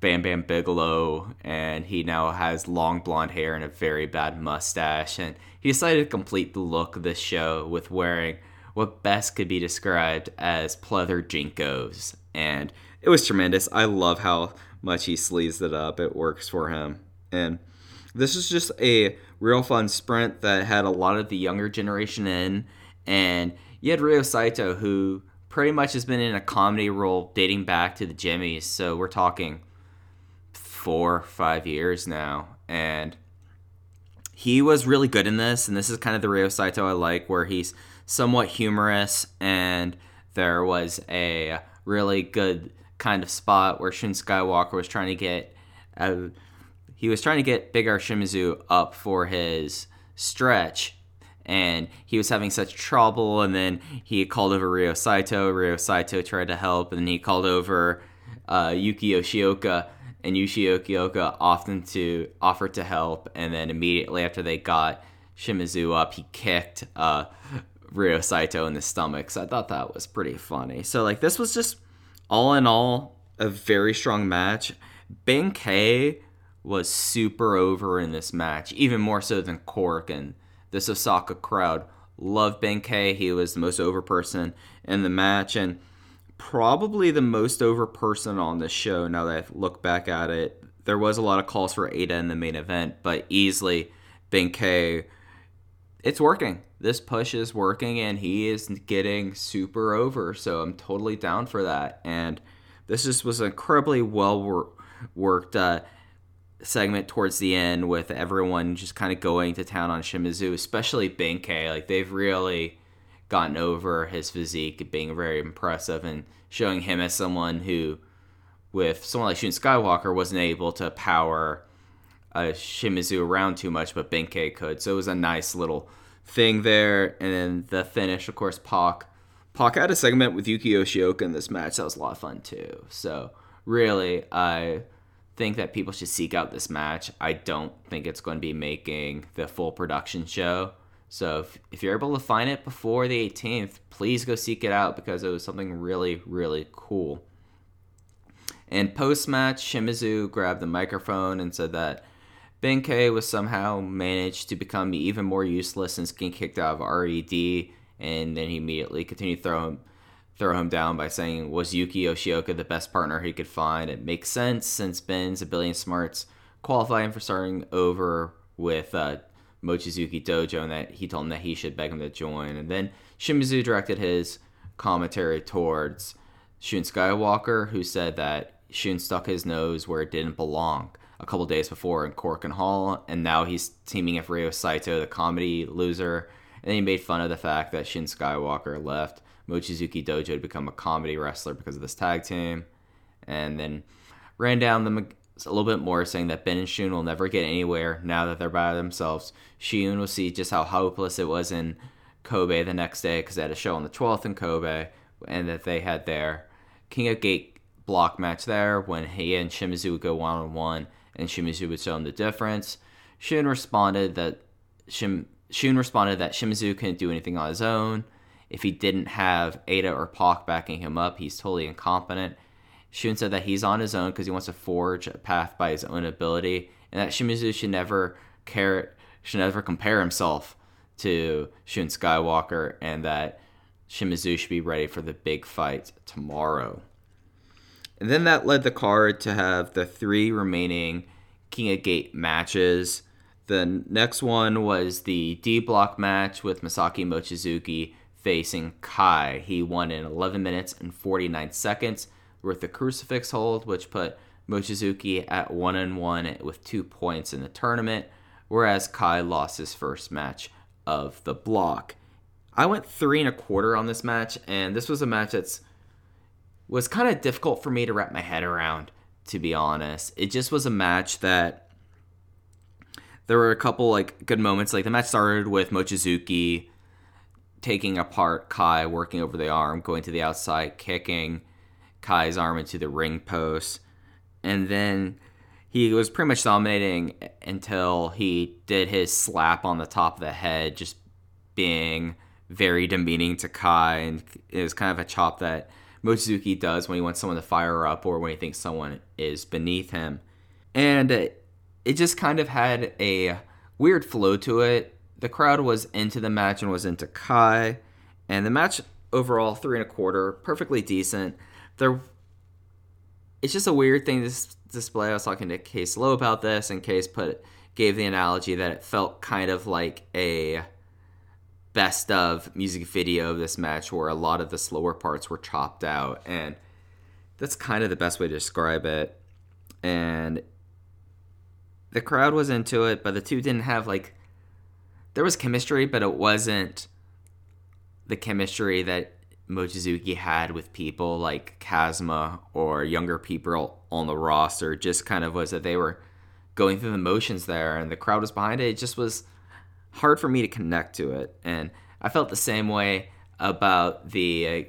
Speaker 2: Bam Bam Bigelow, and he now has long blonde hair and a very bad mustache. And he decided to complete the look of this show with wearing what best could be described as pleather JNCOs. and it was tremendous. I love how much he sleeves it up. It works for him, and this is just a real fun sprint that had a lot of the younger generation in and you had Ryo Saito, who pretty much has been in a comedy role dating back to the Jimmys. So we're talking four, five years now. And he was really good in this. And this is kind of the Ryo Saito I like, where he's somewhat humorous. And there was a really good kind of spot where Shun Skywalker was trying to get. Uh, he was trying to get Big R Shimizu up for his stretch and he was having such trouble. And then he called over Ryo Saito. Ryo Saito tried to help, and then he called over uh, Yuki Yoshioka, and Yuki Yoshioka often to offered to help. And then immediately after they got Shimizu up, he kicked uh, Ryo Saito in the stomach. So I thought that was pretty funny. So like this was just all in all a very strong match. Ben-K was super over in this match, even more so than Korakuen this Osaka crowd loved Ben-K. He was the most over person in the match and probably the most over person on the show now that I look back at it. There was a lot of calls for Eita in the main event, but easily Ben-K it's working. This push is working, and he is getting super over. So I'm totally down for that. And this just was incredibly well wor- worked uh, segment towards the end with everyone just kind of going to town on Shimizu, especially Ben-K. Like they've really gotten over his physique, being very impressive, and showing him as someone who, with someone like Shun Skywalker, wasn't able to power uh, Shimizu around too much, but Ben-K could. So it was a nice little thing there. And then the finish, of course, Pac. Pac had a segment with Yuki Yoshioka in this match. That was a lot of fun too. So really, I think that people should seek out this match. I don't think it's going to be making the full production show. So if, if you're able to find it before the 18th, please go seek it out because it was something really, really cool. And post match, Shimizu grabbed the microphone and said that Ben-K was somehow managed to become even more useless since getting kicked out of RED, and then he immediately continued to throw him throw him down by saying, Was Yuki Yoshioka the best partner he could find? It makes sense since Ben's a billion smarts qualifying for starting over with uh, Mochizuki Dojo and that he told him that he should beg him to join. And then Shimizu directed his commentary towards Shun Skywalker, who said that Shun stuck his nose where it didn't belong a couple days before in Korakuen Hall, and now he's teaming with Ryo Saito, the comedy loser. And he made fun of the fact that Shun Skywalker left Mochizuki Dojo to become a comedy wrestler because of this tag team. And then ran down them a little bit more, saying that Ben and Shun will never get anywhere now that they're by themselves. Shun will see just how hopeless it was in Kobe the next day because they had a show on the 12th in Kobe, and that they had their King of Gate block match there when he and Shimizu would go one on one, and Shimizu would show him the difference. Shun responded that Shim, Shun responded that Shimizu couldn't do anything on his own. If he didn't have Eita or Pac backing him up, he's totally incompetent. Shun said that he's on his own because he wants to forge a path by his own ability, and that Shimizu should never care, should never compare himself to Shun Skywalker, and that Shimizu should be ready for the big fight tomorrow. And then that led the card to have the three remaining King of Gate matches. The next one was the D block match with Masaaki Mochizuki facing Kai. He won in 11 minutes and 49 seconds with the crucifix hold, which put Mochizuki at one and one with two points in the tournament, whereas Kai lost his first match of the block. I went three and a quarter on this match, and this was a match that's was kind of difficult for me to wrap my head around, to be honest. It just was a match that there were a couple like good moments. Like the match started with Mochizuki taking apart Kai, working over the arm, going to the outside, kicking Kai's arm into the ring post, and then he was pretty much dominating until he did his slap on the top of the head, just being very demeaning to Kai, and it was kind of a chop that Mochizuki does when he wants someone to fire up or when he thinks someone is beneath him. And it just kind of had a weird flow to it. The crowd was into the match and was into Kai. And the match overall, three and a quarter, perfectly decent. There, it's just a weird thing to display. I was talking to Case Low about this, and Case put gave the analogy that it felt kind of like a best of music video of this match where a lot of the slower parts were chopped out and that's kind of the best way to describe it and the crowd was into it but the two didn't have like there was chemistry but it wasn't the chemistry that Mochizuki had with people like Kazma or younger people on the roster just kind of was that they were going through the motions there and the crowd was behind it it just was hard for me to connect to it. And I felt the same way about the uh,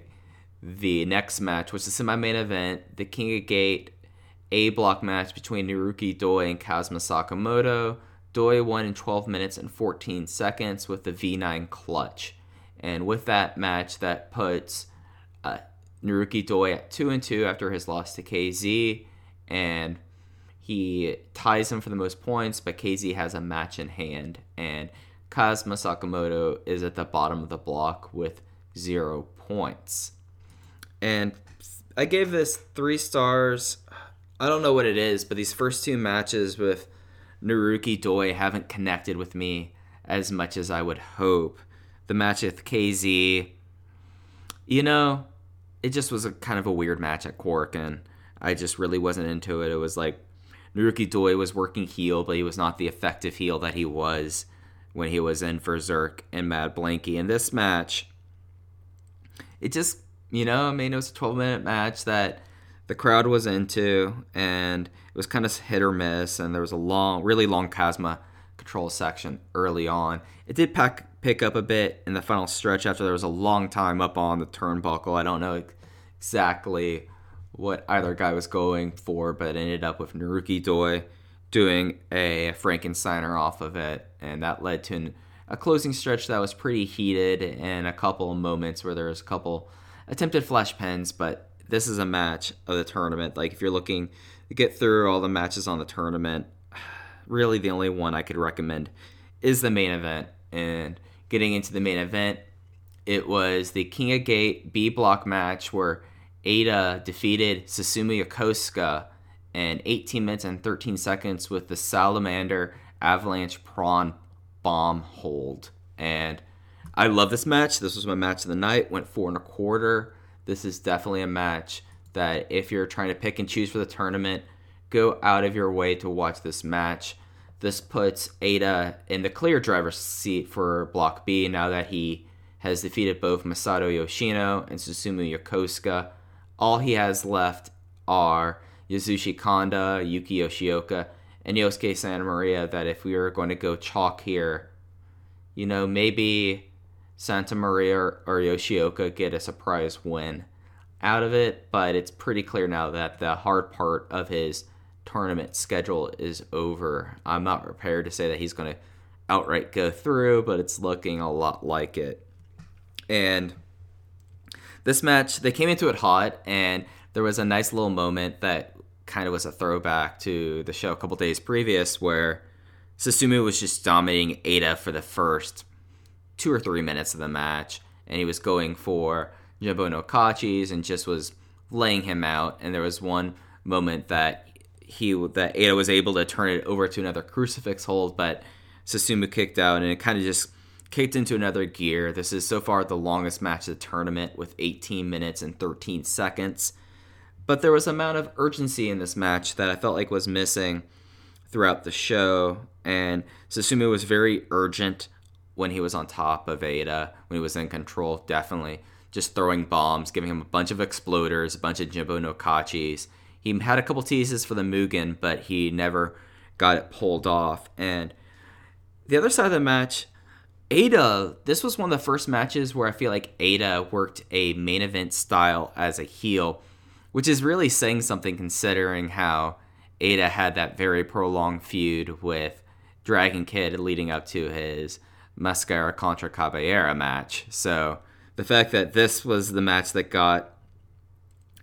Speaker 2: the next match, which is the semi-main event, the King of Gate A block match between Naruki Doi and Kazuma Sakamoto. Doi won in 12 minutes and 14 seconds with the V9 clutch. And with that match, that puts uh, Naruki Doi at 2 and 2 after his loss to KZ. And he ties him for the most points, but KZ has a match in hand. And Kazuma Sakamoto is at the bottom of the block with zero points. And I gave this three stars. I don't know what it is, but these first two matches with Naruki Doi haven't connected with me as much as I would hope. The match with KZ, you know, it just was a kind of a weird match at Korakuen. I just really wasn't into it. It was like Naruki Doi was working heel, but he was not the effective heel that he was when he was in VerserK and Mad Blankey. In this match, it just, you know, I mean, it was a 12 minute match that the crowd was into, and it was kind of hit or miss, and there was a long, really long Kazma control section early on. It did pack, pick up a bit in the final stretch after there was a long time up on the turnbuckle. I don't know exactly what either guy was going for, but ended up with Naruki Doi doing a Frankensteiner off of it, and that led to an, a closing stretch that was pretty heated and a couple moments where there was a couple attempted flash pens, but this is a match of the tournament. Like if you're looking to get through all the matches on the tournament, really the only one I could recommend is the main event. And getting into the main event, it was the King of Gate B block match where Eita defeated Susumu Yokosuka in 18 minutes and 13 seconds with the Salamander Avalanche Prawn Bomb hold. And I love this match. This was my match of the night. Went four and a quarter. This is definitely a match that if you're trying to pick and choose for the tournament, go out of your way to watch this match. This puts Eita in the clear driver's seat for Block B now that he has defeated both Masato Yoshino and Susumu Yokosuka. All he has left are Yasushi Kanda, Yuki Yoshioka, and Yosuke Santa Maria. That if we were going to go chalk here, you know, maybe Santa Maria or Yoshioka get a surprise win out of it, but it's pretty clear now that the hard part of his tournament schedule is over. I'm not prepared to say that he's going to outright go through, but it's looking a lot like it. And this match, they came into it hot, and there was a nice little moment that kind of was a throwback to the show a couple days previous where Susumu was just dominating Eita for the first two or three minutes of the match, and he was going for Jumbo Kachis and just was laying him out. And there was one moment that he that Eita was able to turn it over to another crucifix hold, but Susumu kicked out, and it kind of just kicked into another gear. This is so far the longest match of the tournament with 18 minutes and 13 seconds. But there was an amount of urgency in this match that I felt like was missing throughout the show. And Susumu was very urgent when he was on top of Eita, when he was in control, definitely. Just throwing bombs, giving him a bunch of exploders, a bunch of Jumbo no Kachis. He had a couple teases for the Mugen, but he never got it pulled off. And the other side of the match, Eita, this was one of the first matches where I feel like Eita worked a main event style as a heel, which is really saying something considering how Eita had that very prolonged feud with Dragon Kid leading up to his Mascara contra Cabellera match. So the fact that this was the match that got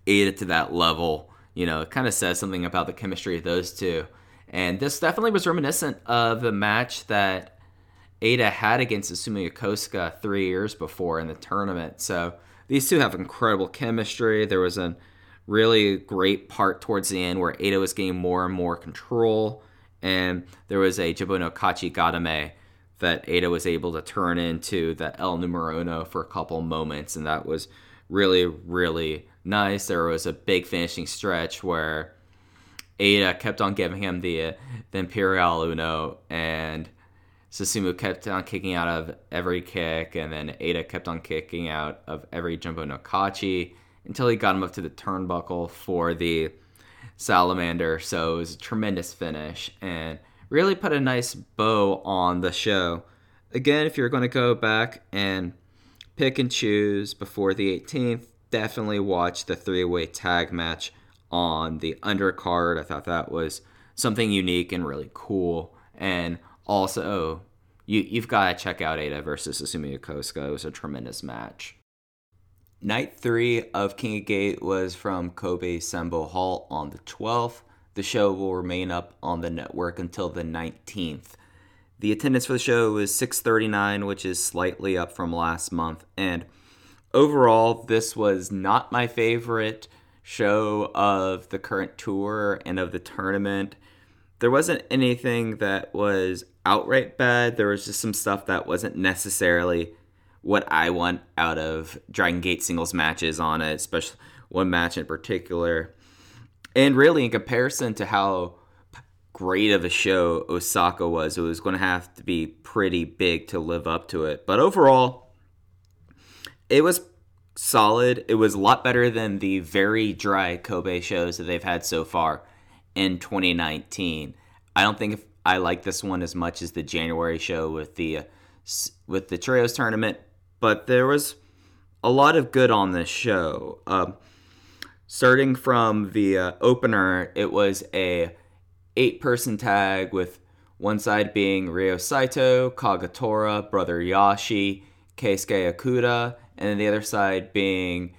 Speaker 2: Eita to that level, you know, it kind of says something about the chemistry of those two. And this definitely was reminiscent of the match that Eita had against Susumu Yokosuka three years before in the tournament. So these two have incredible chemistry. There was a really great part towards the end where Eita was getting more and more control, and there was a Jumbo no Kachi Gatame that Eita was able to turn into the El Numero Uno for a couple moments, and that was really, really nice. There was a big finishing stretch where Eita kept on giving him the the Imperial Uno, and Susumu kept on kicking out of every kick, and then Eita kept on kicking out of every Jumbo no Kachi until he got him up to the turnbuckle for the Salamander. So it was a tremendous finish and really put a nice bow on the show. Again, if you're going to go back and pick and choose before the 18th, definitely watch the three way tag match on the undercard. I thought that was something unique and really cool. And also, you, you've got to check out Eita versus Susumu Yokosuka. It was a tremendous match. Night three of King of Gate was from Kobe Sanbo Hall on the 12th. The show will remain up on the network until the 19th. The attendance for the show was 639, which is slightly up from last month. And overall, this was not my favorite show of the current tour and of the tournament. there wasn't anything that was outright bad. There was just some stuff that wasn't necessarily what I want out of Dragon Gate singles matches on it, especially one match in particular. And really, in comparison to how great of a show Osaka was, it was going to have to be pretty big to live up to it. But overall, it was solid. It was a lot better than the very dry Kobe shows that they've had so far in 2019. I don't think if I like this one as much as the January show with the uh, with the trios tournament, but there was a lot of good on this show. Uh, starting from the uh, opener, it was a eight person tag with one side being Ryo Saito, Kagetora, Brother Yashi, Keisuke Okuda, and then the other side being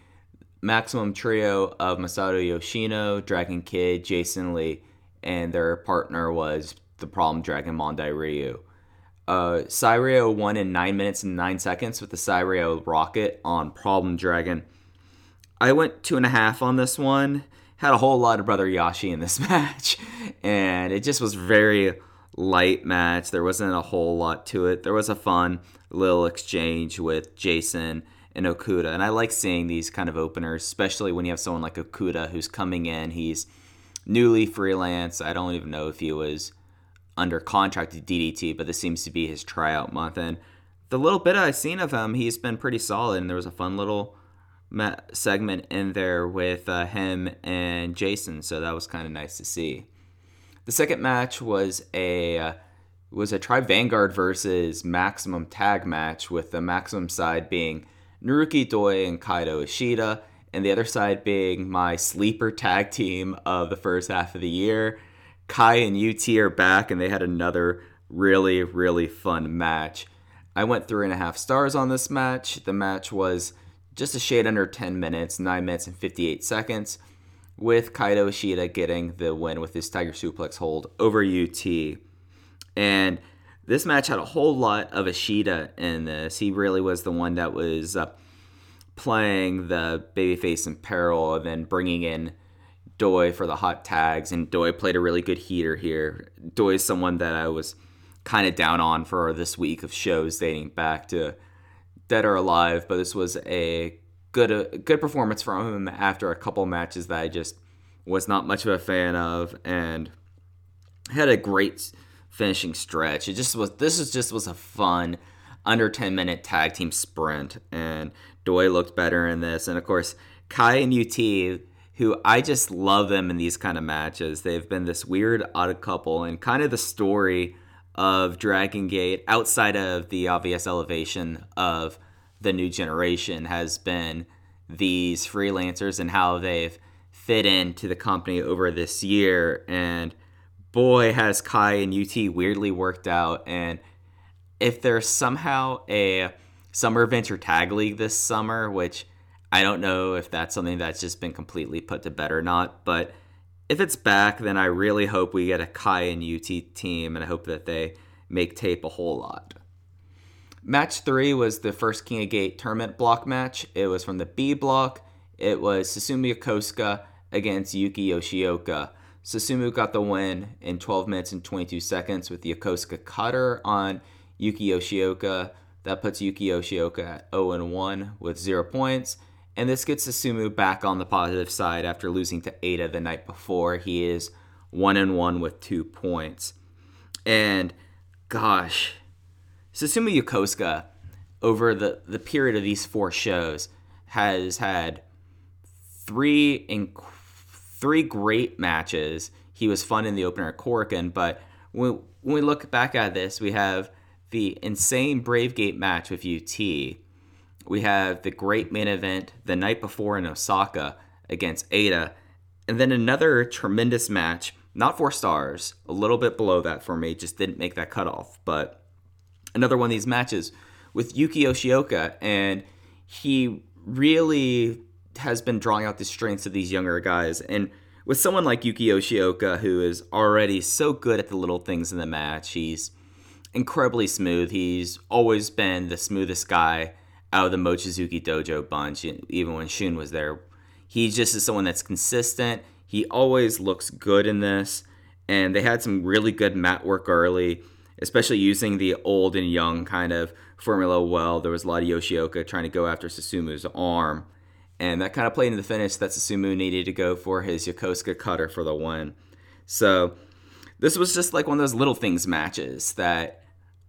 Speaker 2: Maximum Trio of Masato Yoshino, Dragon Kid, Jason Lee, and their partner was the Problem Dragon Mondai Ryu. Uh, Sairyo won in 9 minutes and 9 seconds with the Sairyo Rocket on Problem Dragon. I went two and a half on this one. Had a whole lot of Brother Yashi in this match, and it just was very light match. There wasn't a whole lot to it. There was a fun little exchange with Jason and Okuda. And I like seeing these kind of openers, especially when you have someone like Okuda who's coming in. He's newly freelance. I don't even know if he was under contract to DDT, but this seems to be his tryout month. And the little bit I've seen of him, he's been pretty solid. And there was a fun little segment in there with uh, him and Jason, so that was kind of nice to see. The second match was a uh, was a Tribe Vanguard versus Maximum tag match, with the Maximum side being Naruki Doi and Kaito Ishida, and the other side being my sleeper tag team of the first half of the year. Kai and UT are back, and they had another really, really fun match. I went three and a half stars on this match. The match was just a shade under 10 minutes, 9 minutes and 58 seconds, with Kaito Ishida getting the win with his Tiger Suplex hold over UT. And this match had a whole lot of Ishida in this. He really was the one that was uh, playing the babyface in peril and then bringing in Doi for the hot tags. And Doi played a really good heater here. Doi is someone that I was kind of down on for this week of shows dating back to Dead or Alive, but this was a good a good performance from him after a couple matches that I just was not much of a fan of and had a great finishing stretch. It just was this was just was a fun under 10 minute tag team sprint and Doi looked better in this and of course Kai and UT who I just love them in these kind of matches. They've been this weird odd couple and kind of the story of Dragon Gate outside of the obvious elevation of the new generation has been these freelancers and how they've fit into the company over this year and boy has Kai and UT weirdly worked out and if there's somehow a summer adventure tag league this summer which I don't know if that's something that's just been completely put to bed or not but if it's back, then I really hope we get a Kai and UT team, and I hope that they make tape a whole lot. Match three was the first King of Gate tournament block match. It was from the B block. It was Susumu Yokosuka against Yuki Yoshioka. Susumu got the win in 12 minutes and 22 seconds with the Yokosuka cutter on Yuki Yoshioka. That puts Yuki Yoshioka at 0 1 with zero points. And this gets Susumu back on the positive side after losing to Eita the night before. He is 1 and 1 with two points. And gosh, Susumu Yokosuka over the, the period of these four shows has had three in, three great matches. He was fun in the opener at Korakuen, but when, when we look back at this, we have the insane Brave Gate match with UT we have the great main event the night before in Osaka against Eita, and then another tremendous match, not four stars, a little bit below that for me, just didn't make that cutoff, but another one of these matches with Yuki Yoshioka, and he really has been drawing out the strengths of these younger guys. And with someone like Yuki Yoshioka, who is already so good at the little things in the match, he's incredibly smooth. He's always been the smoothest guy out of the Mochizuki Dojo bunch, even when Shun was there. He just is someone that's consistent. He always looks good in this. and they had some really good mat work early, especially using the old and young kind of formula well. There was a lot of Yoshioka trying to go after Susumu's arm, and that kind of played into the finish that Susumu needed to go for his Yokosuka cutter for the win. So this was just like one of those little things matches that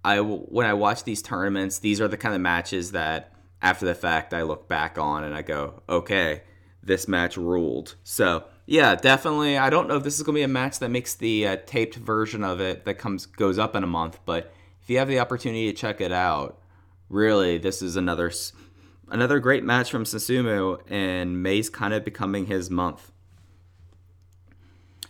Speaker 2: I when I watch these tournaments, these are the kind of matches that after the fact I look back on and I go, okay, this match ruled. So yeah, definitely. I don't know if this is gonna be a match that makes the uh, taped version of it that comes goes up in a month, but if you have the opportunity to check it out, really, this is another another great match from Susumu, and May's kind of becoming his month.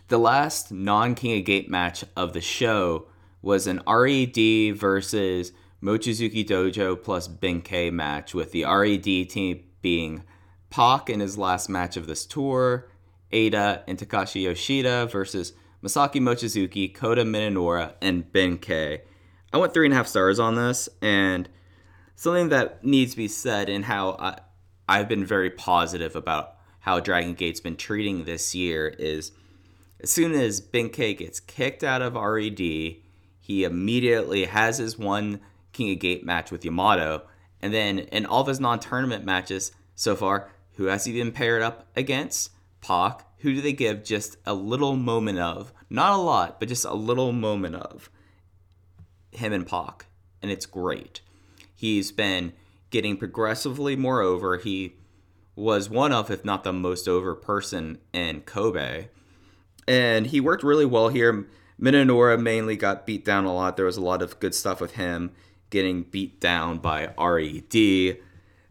Speaker 2: The last non King of Gate match of the show was an RED versus Mochizuki Dojo plus Ben-K match, with the RED team being Pac in his last match of this tour, Eita and Takashi Yoshida versus Masaaki Mochizuki, Kota Minoura, and Ben-K. I went three and a half stars on this, and something that needs to be said in how I, I've been very positive about how Dragon Gate's been treating this year is as soon as Ben-K gets kicked out of RED, he immediately has his one King of Gate match with Yamato, and then in all of his non-tournament matches so far, who has he been paired up against? Pac. Who do they give just a little moment of? Not a lot, but just a little moment of him and Pac, and it's great. He's been getting progressively more over. He was one of, if not the most over person in Kobe. And he worked really well here. Minoura mainly got beat down a lot. There was a lot of good stuff with him getting beat down by RED.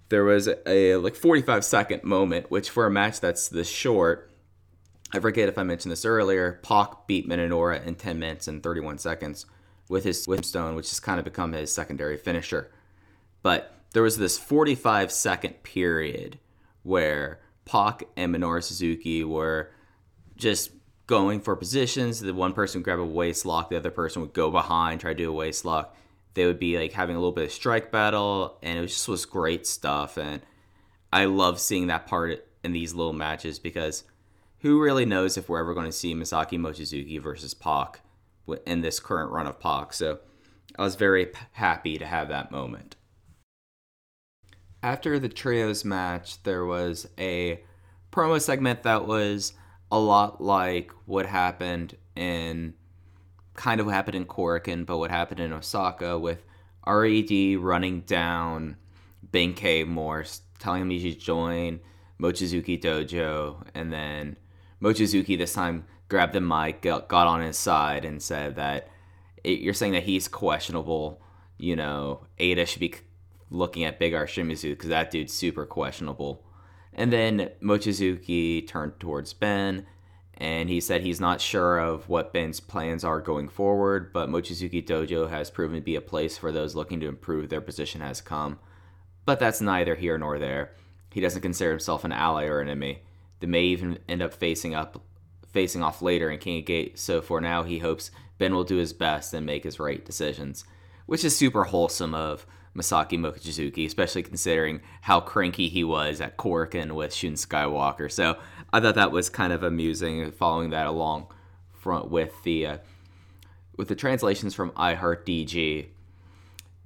Speaker 2: There was a, like 45 second moment, which for a match that's this short, I forget if I mentioned this earlier. Pac beat Minoura in 10 minutes and 31 seconds with his whipstone, which has kind of become his secondary finisher. But there was this 45 second period where Pac and Minoru Suzuki were just going for positions. The one person would grab a waist lock, the other person would go behind, try to do a waist lock. They would be like having a little bit of strike battle, and it was just was great stuff. And I love seeing that part in these little matches because who really knows if we're ever going to see Masaaki Mochizuki versus Pac in this current run of Pac. So I was very happy to have that moment. After the trios match, there was a promo segment that was a lot like what happened in kind of what happened in Korakuen, but what happened in Osaka with RED running down Ben-K Morse, telling him he should join Mochizuki Dojo, and then Mochizuki this time grabbed the mic, got on his side, and said that it, you're saying that he's questionable. You know, Eita should be looking at Big R Shimizu because that dude's super questionable. And then Mochizuki turned towards Ben and he said he's not sure of what Ben's plans are going forward, but Mochizuki Dojo has proven to be a place for those looking to improve their position has come. But that's neither here nor there. He doesn't consider himself an ally or an enemy. They may even end up facing up facing off later in King of Gate, so for now he hopes Ben will do his best and make his right decisions. Which is super wholesome of Masaaki Mochizuki, especially considering how cranky he was at Korakuen with Shun Skywalker. So I thought that was kind of amusing, following that along front with the uh, with the translations from iHeart DG.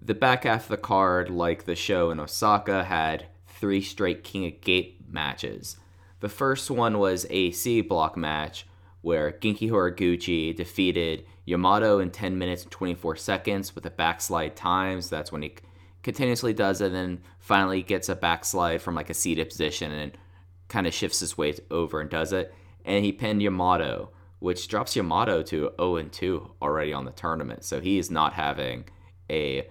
Speaker 2: The back half of the card, like the show in Osaka, had three straight King of Gate matches. The first one was a C block match where Genki Horiguchi defeated Yamato in 10 minutes and 24 seconds with a backslide times. That's when he continuously does it and then finally gets a backslide from like a seated position and kind of shifts his weight over and does it. And he pinned Yamato, which drops Yamato to 0 and 2 already on the tournament. So he is not having a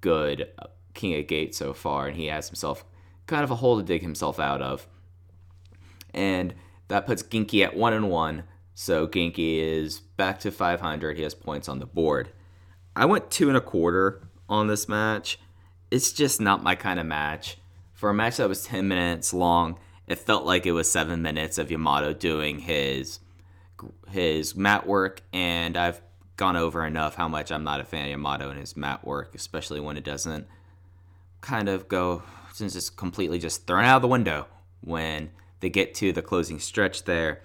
Speaker 2: good uh, King of Gate so far, and he has himself kind of a hole to dig himself out of. And that puts Genki at 1 and 1. So Genki is back to 500. He has points on the board. I went two and a quarter on this match it's just not my kind of match. For a match that was 10 minutes long, it felt like it was 7 minutes of Yamato doing his his mat work and I've gone over enough how much I'm not a fan of Yamato and his mat work, especially when it doesn't kind of go since it's completely just thrown out of the window when they get to the closing stretch there.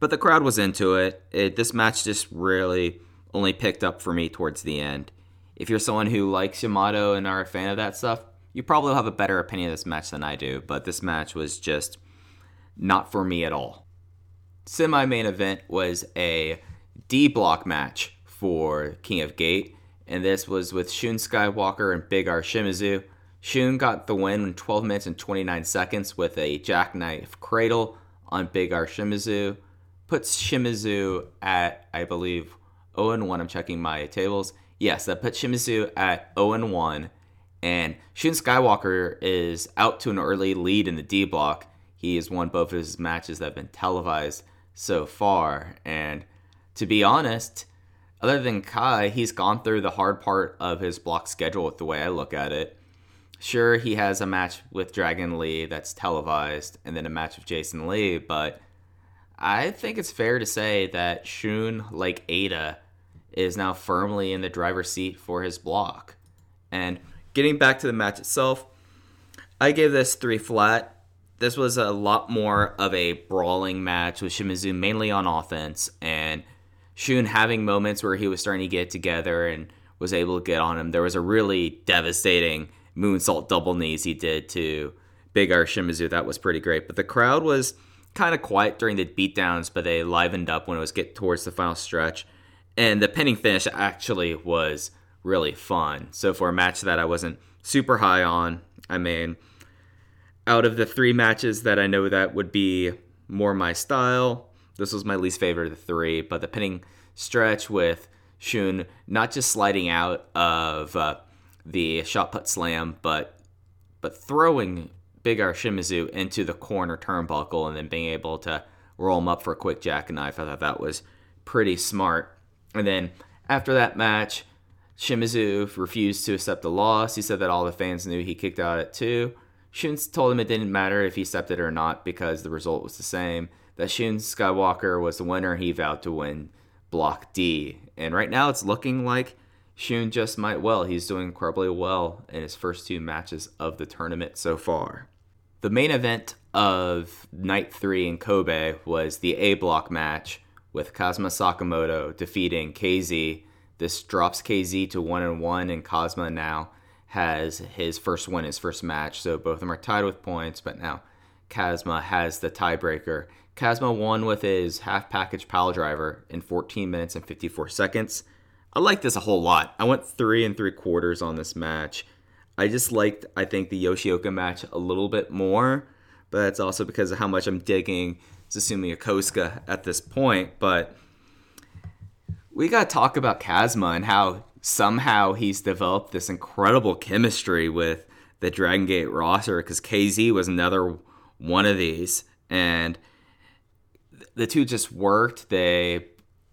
Speaker 2: but the crowd was into it. it. This match just really only picked up for me towards the end. If you're someone who likes Yamato and are a fan of that stuff, you probably will have a better opinion of this match than I do, but this match was just not for me at all. Semi main event was a D block match for King of Gate, and this was with Shun Skywalker and Big R Shimizu. Shun got the win in 12 minutes and 29 seconds with a jackknife cradle on Big R Shimizu. Puts Shimizu at, I believe, 0 1. I'm checking my tables. Yes, that puts Shimizu at 0 and 1. And Shun Skywalker is out to an early lead in the D block. He has won both of his matches that have been televised so far. And to be honest, other than Kai, he's gone through the hard part of his block schedule with the way I look at it. Sure, he has a match with Dragon Lee that's televised and then a match with Jason Lee, but I think it's fair to say that Shun, like Eita, is now firmly in the driver's seat for his block. And getting back to the match itself, I gave this three flat. This was a lot more of a brawling match with Shimizu mainly on offense and Shun having moments where he was starting to get together and was able to get on him. There was a really devastating moonsault double knees he did to Big R Shimizu. That was pretty great. But the crowd was kind of quiet during the beatdowns, but they livened up when it was get towards the final stretch. And the pinning finish actually was really fun. So for a match that I wasn't super high on, I mean, out of the three matches that I know that would be more my style, this was my least favorite of the three. But the pinning stretch with Shun not just sliding out of uh, the shot put slam, but but throwing Big R Shimizu into the corner turnbuckle and then being able to roll him up for a quick jackknife. I thought that was pretty smart. And then after that match, Shimizu refused to accept the loss. He said that all the fans knew he kicked out at two. Shun told him it didn't matter if he accepted it or not because the result was the same. That Shun Skywalker was the winner. He vowed to win Block D. And right now it's looking like Shun just might well. He's doing incredibly well in his first two matches of the tournament so far. The main event of night three in Kobe was the A block match with Kazuma Sakamoto defeating KZ this drops KZ to one and one, and Kazuma now has his first win, his first match. So both of them are tied with points, but now Kazuma has the tiebreaker. Kazuma won with his half package pile driver in 14 minutes and 54 seconds. I like this a whole lot. I went three and three quarters on this match. I just liked, I think, the Yoshioka match a little bit more, but that's also because of how much I'm digging Susumu Yokosuka at this point. But we got to talk about Kazma and how somehow he's developed this incredible chemistry with the Dragon Gate roster because KZ was another one of these. And the two just worked. They,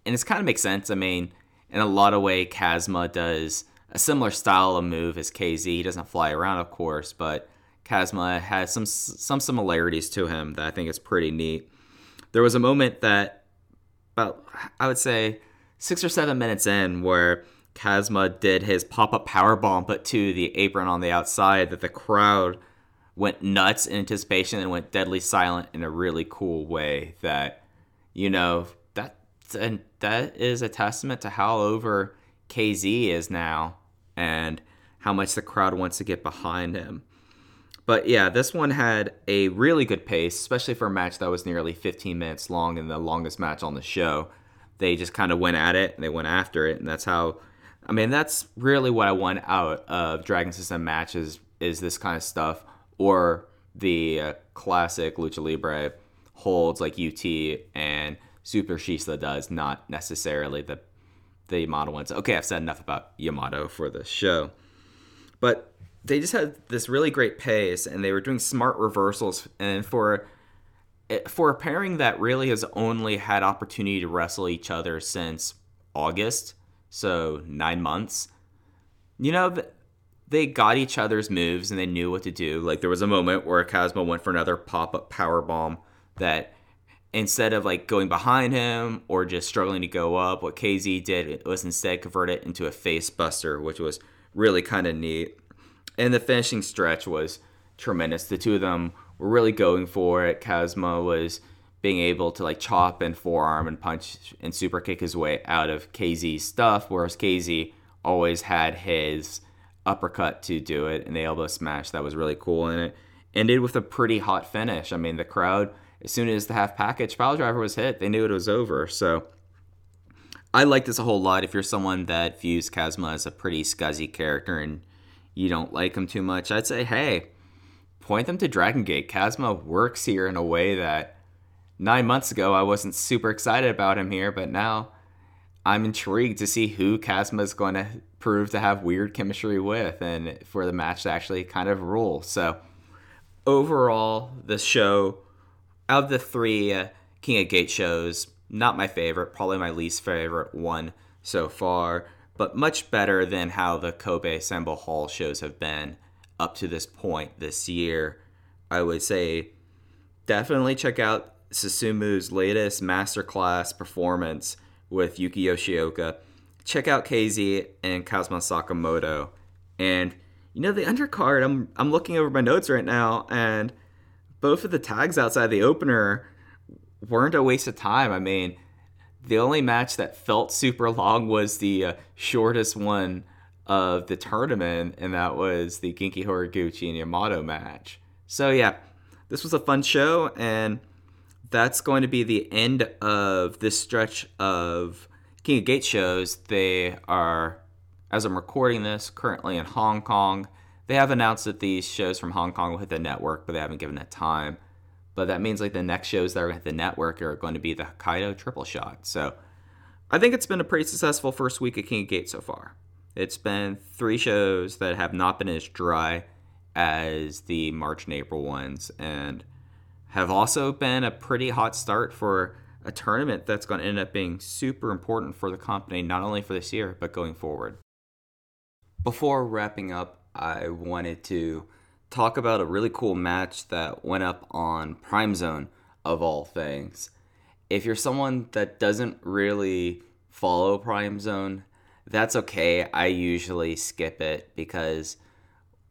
Speaker 2: and it's kind of makes sense. I mean, in a lot of way, Kazma does a similar style of move as KZ. He doesn't fly around, of course, but Kazma has some some similarities to him that I think is pretty neat. There was a moment that about I would say six or seven minutes in where Kazma did his pop up power bomb, but to the apron on the outside, that the crowd went nuts in anticipation and went deadly silent in a really cool way. That you know that and that is a testament to how over KZ is now and how much the crowd wants to get behind him. But yeah, this one had a really good pace, especially for a match that was nearly 15 minutes long and the longest match on the show they just kind of went at it and they went after it, and that's how. I mean, that's really what I want out of Dragon System matches is this kind of stuff, or the uh, classic Lucha Libre holds like UT and Super Shisa does, not necessarily the the Yamato ones. Okay, I've said enough about Yamato for the show, but they just had this really great pace, and they were doing smart reversals, and for eh, for a pairing that really has only had opportunity to wrestle each other since August, so nine months, you know, they got each other's moves and they knew what to do. Like there was a moment where Kazuma went for another pop up power bomb that instead of like going behind him or just struggling to go up, what KZ did was instead convert it into a face buster, which was really kind of neat. And the finishing stretch was tremendous. The two of them were really going for it. Kazma was being able to like chop and forearm and punch and super kick his way out of KZ's stuff, whereas KZ always had his uppercut to do it and the elbow smash that was really cool and it ended with a pretty hot finish. I mean, the crowd as soon as the half package pile driver was hit, they knew it was over. So I like this a whole lot. If you're someone that views Kazma as a pretty scuzzy character and you don't like him too much, I'd say, hey, point them to Dragon Gate. Kazma works here in a way that nine months ago I wasn't super excited about him here, but now I'm intrigued to see who Kazma is going to prove to have weird chemistry with and for the match to actually kind of rule. So overall, the show of the three uh, King of Gate shows, not my favorite, probably my least favorite one so far, but much better than how the Kobe Sanbo Hall shows have been up to this point this year. I would say definitely check out Susumu's latest masterclass performance with Yuki Yoshioka. Check out KZ and Kazuma Sakamoto. And you know the undercard, I'm I'm looking over my notes right now and both of the tags outside the opener weren't a waste of time. I mean, the only match that felt super long was the uh, shortest one of the tournament, and that was the Genki Horiguchi and Yamato match. So yeah, this was a fun show, and that's going to be the end of this stretch of King of Gate shows. They are, as I'm recording this, currently in Hong Kong. They have announced that these shows from Hong Kong will hit the network, but they haven't given it time. But that means like the next shows that are at the network are going to be the Hokkaido Triple Shot. So I think it's been a pretty successful first week at King of Gate so far. It's been three shows that have not been as dry as the March and April ones, and have also been a pretty hot start for a tournament that's going to end up being super important for the company, not only for this year, but going forward. Before wrapping up, I wanted to talk about a really cool match that went up on Prime Zone, of all things. If you're someone that doesn't really follow Prime Zone, that's okay. I usually skip it because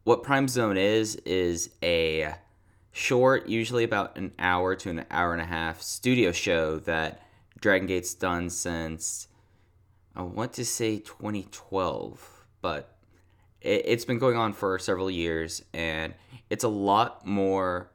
Speaker 2: what Prime Zone is, is a short, usually about an hour to an hour and a half studio show that Dragon Gate's done since, I want to say 2012, but it, has been going on for several years, and it's a lot more.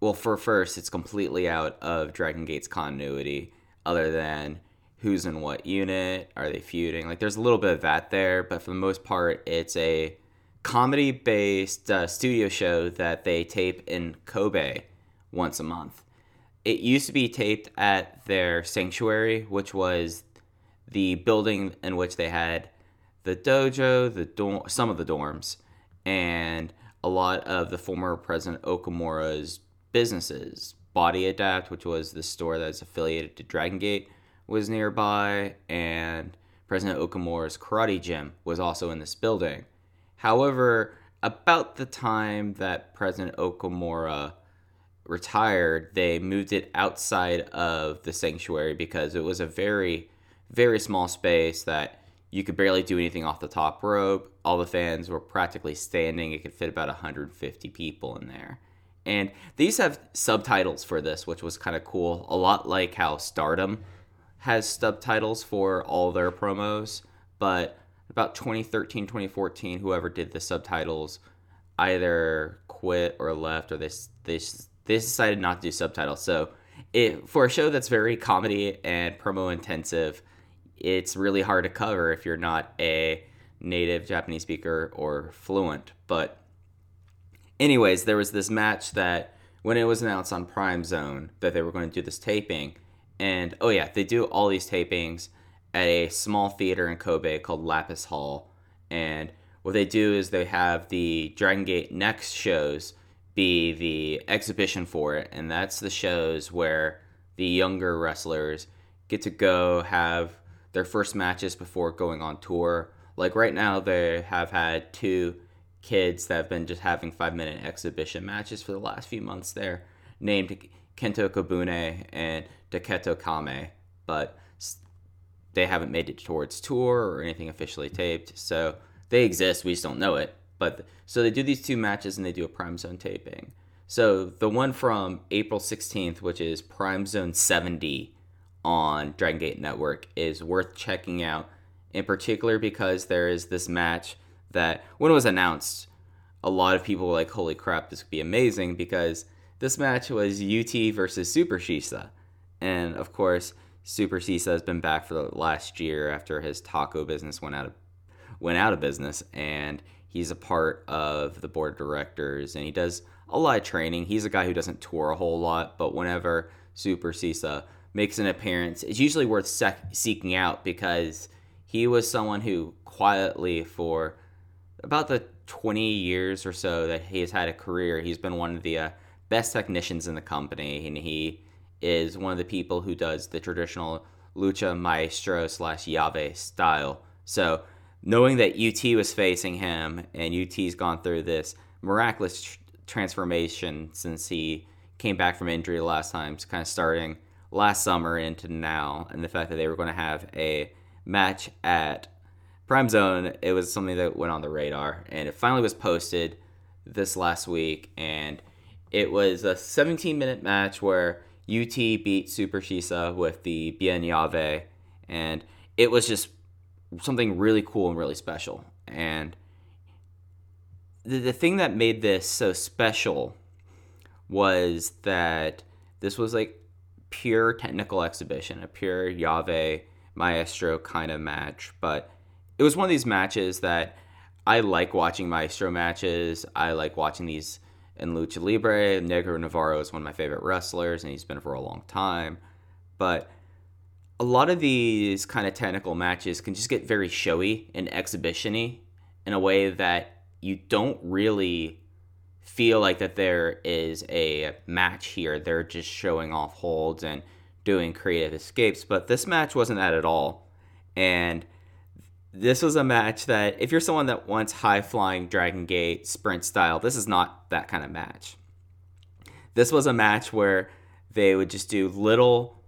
Speaker 2: Well, for first, it's completely out of Dragon Gate's continuity, other than who's in what unit, are they feuding? Like, there's a little bit of that there, but for the most part, it's a comedy based uh, studio show that they tape in Kobe once a month. It used to be taped at their sanctuary, which was the building in which they had the dojo, the dorm, some of the dorms, and a lot of the former President Okamura's businesses. Body Adapt, which was the store that's affiliated to Dragon Gate, was nearby, and President Okamura's karate gym was also in this building. However, about the time that President Okamura retired, they moved it outside of the sanctuary because it was a very, very small space that you could barely do anything off the top rope. All the fans were practically standing. It could fit about 150 people in there. And they used to have subtitles for this, which was kind of cool. A lot like how Stardom has subtitles for all their promos. But about 2013, 2014, whoever did the subtitles either quit or left, or they, they, they decided not to do subtitles. So it, for a show that's very comedy and promo intensive, it's really hard to cover if you're not a native Japanese speaker or fluent. But, anyways, there was this match that when it was announced on Prime Zone that they were going to do this taping, and oh yeah, they do all these tapings at a small theater in Kobe called Lapis Hall. And what they do is they have the Dragon Gate Next shows be the exhibition for it, and that's the shows where the younger wrestlers get to go have their first matches before going on tour. Like right now, they have had two kids that have been just having five minute exhibition matches for the last few months there, named Kento Kobune and Taketo Kame, but they haven't made it towards tour or anything officially taped. So they exist, we just don't know it. But so they do these two matches and they do a Prime Zone taping. So the one from April 16th, which is Prime Zone 70 on Dragon Gate Network, is worth checking out. In particular, because there is this match that when it was announced, a lot of people were like, "Holy crap, this could be amazing!" Because this match was UT versus Super Shisa, and of course, Super Shisa has been back for the last year after his taco business went out of went out of business, and he's a part of the board of directors, and he does a lot of training. He's a guy who doesn't tour a whole lot, but whenever Super Shisa makes an appearance, it's usually worth sec- seeking out because he was someone who quietly for about the 20 years or so that he has had a career, he's been one of the uh, best technicians in the company, and he is one of the people who does the traditional lucha maestro slash Llave style. So knowing that UT was facing him and UT's gone through this miraculous tr- transformation since he came back from injury last time, kind of starting last summer into now, and the fact that they were going to have a match at Prime Zone, it was something that went on the radar, and it finally was posted this last week, and it was a 17 minute match where UT beat Super Shisa with the Bien Llave, and it was just something really cool and really special. And the, the thing that made this so special was that this was like pure technical exhibition, a pure Llave Maestro kind of match. But it was one of these matches that I like watching Maestro matches. I like watching these in Lucha Libre. Negro Navarro is one of my favorite wrestlers, and he's been for a long time. But a lot of these kind of technical matches can just get very showy and exhibitiony in a way that you don't really feel like that there is a match here. They're just showing off holds and doing creative escapes, but this match wasn't that at all. And this was a match that if you're someone that wants high flying Dragon Gate sprint style, this is not that kind of match. This was a match where they would just do little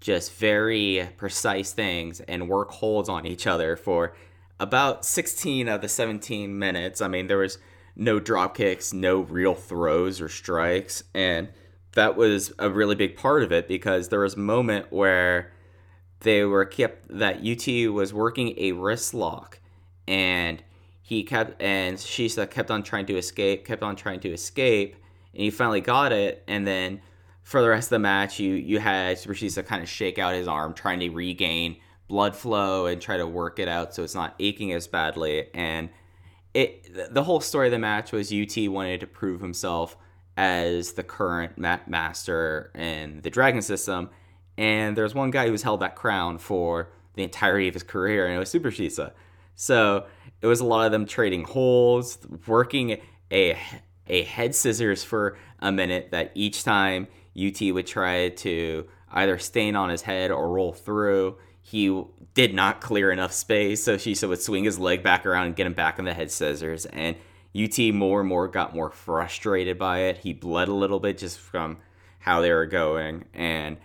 Speaker 2: just very precise things and work holds on each other for about 16 of the 17 minutes. I mean, there was no drop kicks, no real throws or strikes, and that was a really big part of it because there was a moment where they were kept that UT was working a wrist lock and he kept and Shisa kept on trying to escape, kept on trying to escape, and he finally got it. And then for the rest of the match, you you had Rashisa kind of shake out his arm, trying to regain blood flow and try to work it out so it's not aching as badly. And it the whole story of the match was UT wanted to prove himself as the current master in the Dragon system. And there's one guy who's held that crown for the entirety of his career, and it was Super Shisa. So it was a lot of them trading holes, working a a head scissors for a minute that each time UT would try to either stain on his head or roll through. He did not clear enough space, so Shisa would swing his leg back around and get him back on the head scissors. And UT more and more got more frustrated by it. He bled a little bit just from how they were going, and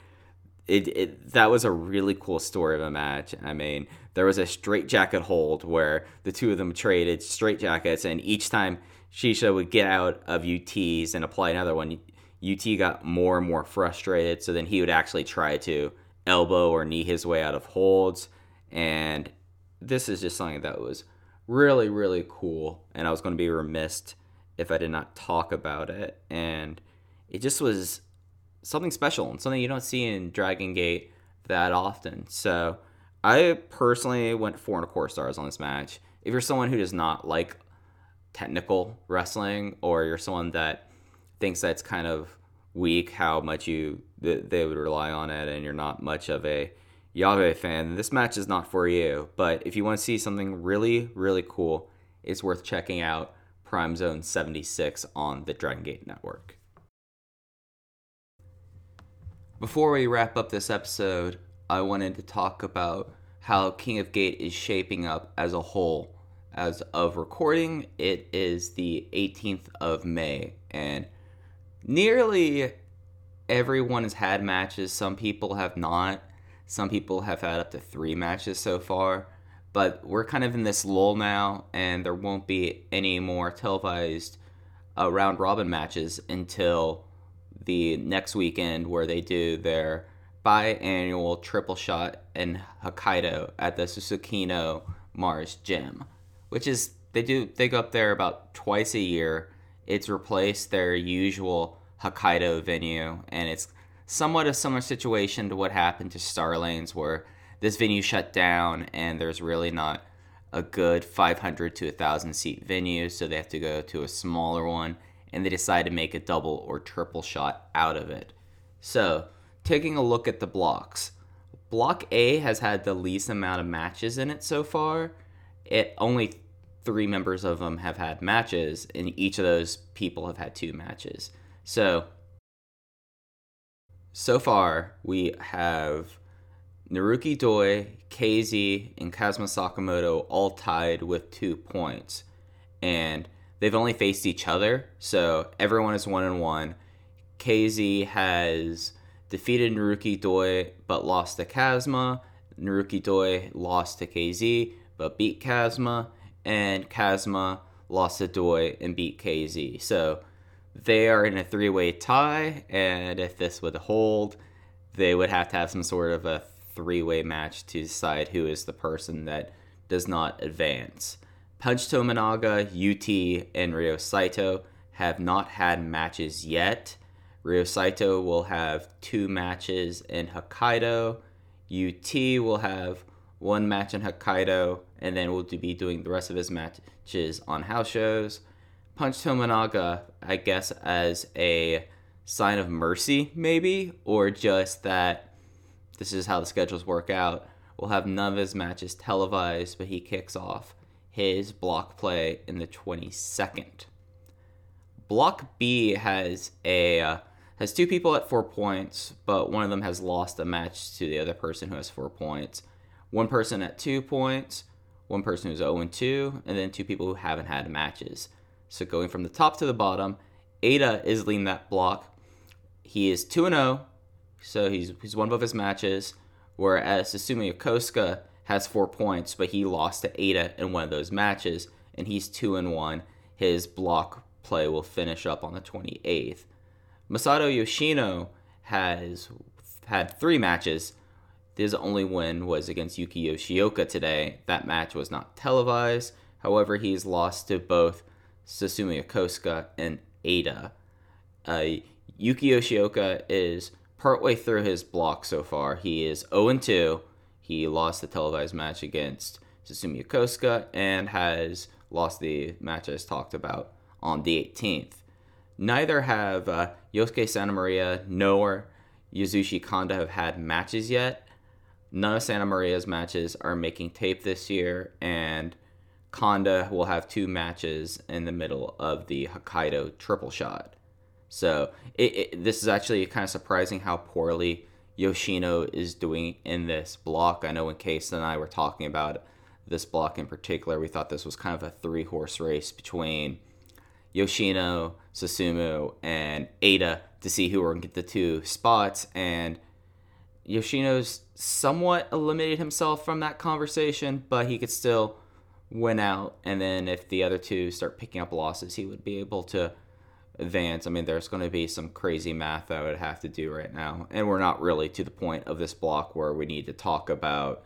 Speaker 2: it, it that was a really cool story of a match. I mean, there was a straight jacket hold where the two of them traded straight jackets, and each time Shisa would get out of UT's and apply another one, UT got more and more frustrated. So then he would actually try to elbow or knee his way out of holds. And this is just something that was really, really cool. And I was going to be remiss if I did not talk about it. And it just was something special and something you don't see in Dragon Gate that often. So I personally went four and a quarter stars on this match. If you're someone who does not like technical wrestling, or you're someone that thinks that's kind of weak how much you they would rely on it and you're not much of a Llave fan, this match is not for you. But if you want to see something really, really cool, it's worth checking out Prime Zone 76 on the Dragon Gate Network. Before we wrap up this episode, I wanted to talk about how King of Gate is shaping up as a whole. As of recording, it is the 18th of May, and nearly everyone has had matches. Some people have not. Some people have had up to three matches so far. But we're kind of in this lull now, and there won't be any more televised uh, round robin matches until the next weekend where they do their biannual triple shot in Hokkaido at the Susukino Mars Gym, which is they do they go up there about twice a year. It's replaced their usual Hokkaido venue, and it's somewhat a similar situation to what happened to Star Lanes, where this venue shut down and there's really not a good 500 to 1,000 seat venue, so they have to go to a smaller one, and they decide to make a double or triple shot out of it. So, taking a look at the blocks, Block A has had the least amount of matches in it so far. It only three members of them have had matches, and each of those people have had two matches. So, so far we have Naruki Doi, KZ, and Kazuma Sakamoto all tied with two points, and they've only faced each other, so everyone is one and one. KZ has defeated Naruki Doi but lost to Kazuma. Naruki Doi lost to KZ but beat Kazuma, and Kazma lost to Doi and beat KZ. So they are in a three way tie, and if this would hold, they would have to have some sort of a three way match to decide who is the person that does not advance. Punch Tominaga, UT, and Ryo Saito have not had matches yet. Ryo Saito will have two matches in Hokkaido. UT will have one match in Hokkaido, and then we'll be doing the rest of his matches on house shows. Punch Tominaga, I guess, as a sign of mercy, maybe, or just that this is how the schedules work out. We'll have none of his matches televised, but he kicks off his block play in the 22nd. Block B has a uh, has two people at four points, but one of them has lost a match to the other person who has four points. One person at two points, one person who's 0 and 2, and then two people who haven't had matches. So going from the top to the bottom, Eita is leading that block. He is 2 and 0, so he's he's won both his matches. Whereas Susumu Yokosuka has four points, but he lost to Eita in one of those matches, and he's 2 and 1. His block play will finish up on the 28th. Masato Yoshino has had three matches. His only win was against Yuki Yoshioka today. That match was not televised. However, he's lost to both Susumu Yokosuka and Eita. Uh, Yuki Yoshioka is partway through his block so far. He is 0 2. He lost the televised match against Susumu Yokosuka and has lost the match as talked about on the 18th. Neither have uh, Yosuke Santa Maria nor Yasushi Kanda have had matches yet. None of Santa Maria's matches are making tape this year, and Kanda will have two matches in the middle of the Hokkaido triple shot. So it, it, this is actually kind of surprising how poorly Yoshino is doing in this block. I know when Case and I were talking about this block in particular, we thought this was kind of a three horse race between Yoshino, Susumu, and Eita to see who were going to get the two spots. And Yoshino's somewhat eliminated himself from that conversation, but he could still win out. And then if the other two start picking up losses, he would be able to advance. I mean, there's going to be some crazy math I would have to do right now. And we're not really to the point of this block where we need to talk about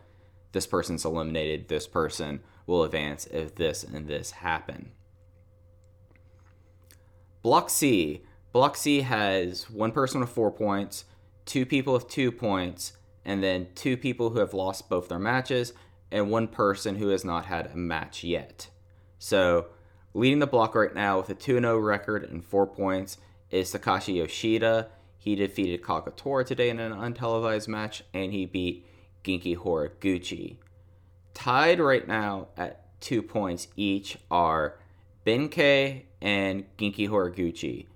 Speaker 2: this person's eliminated, this person will advance if this and this happen. Block C. Block C has one person with four points, two people with two points, and then two people who have lost both their matches, and one person who has not had a match yet. So, leading the block right now with a 2 0 record and four points is Takashi Yoshida. He defeated Kagetora today in an untelevised match, and he beat Genki Horiguchi. Tied right now at two points each are Ben-K and Genki Horiguchi.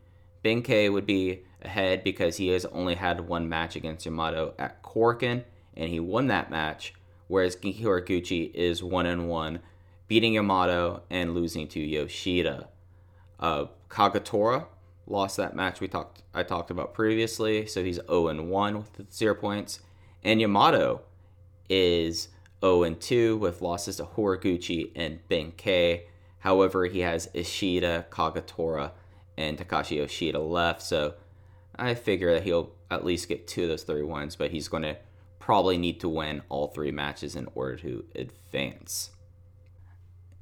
Speaker 2: Ben-K would be ahead because he has only had one match against Yamato at Korakuen, and he won that match. Whereas Genki Horiguchi is one and one, beating Yamato and losing to Yoshida. Uh, Kagetora lost that match we talked I talked about previously, so he's 0 and 1 with zero points. And Yamato is 0 and 2 with losses to Horiguchi and Ben-K. However, he has Ishida, Kagetora, and Takashi Yoshida left. So I figure that he'll at least get two of those three wins, but he's going to probably need to win all three matches in order to advance.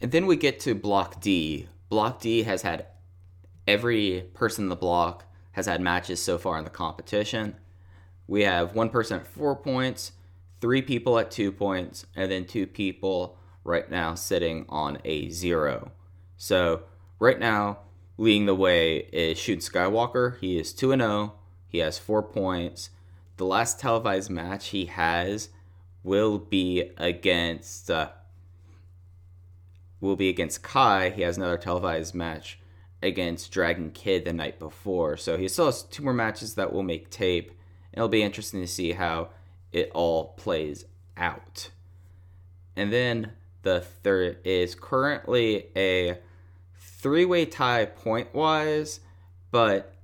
Speaker 2: And then we get to Block D. Block D has had every person in the block has had matches so far in the competition. We have one person at four points, three people at two points, and then two people right now sitting on a zero. So right now, leading the way is Shun Skywalker. He is 2 0. He has four points. The last televised match he has will be against uh, will be against Kai. He has another televised match against Dragon Kid the night before. So he still has two more matches that will make tape. It'll be interesting to see how it all plays out. And then the third is currently a three-way tie point-wise, but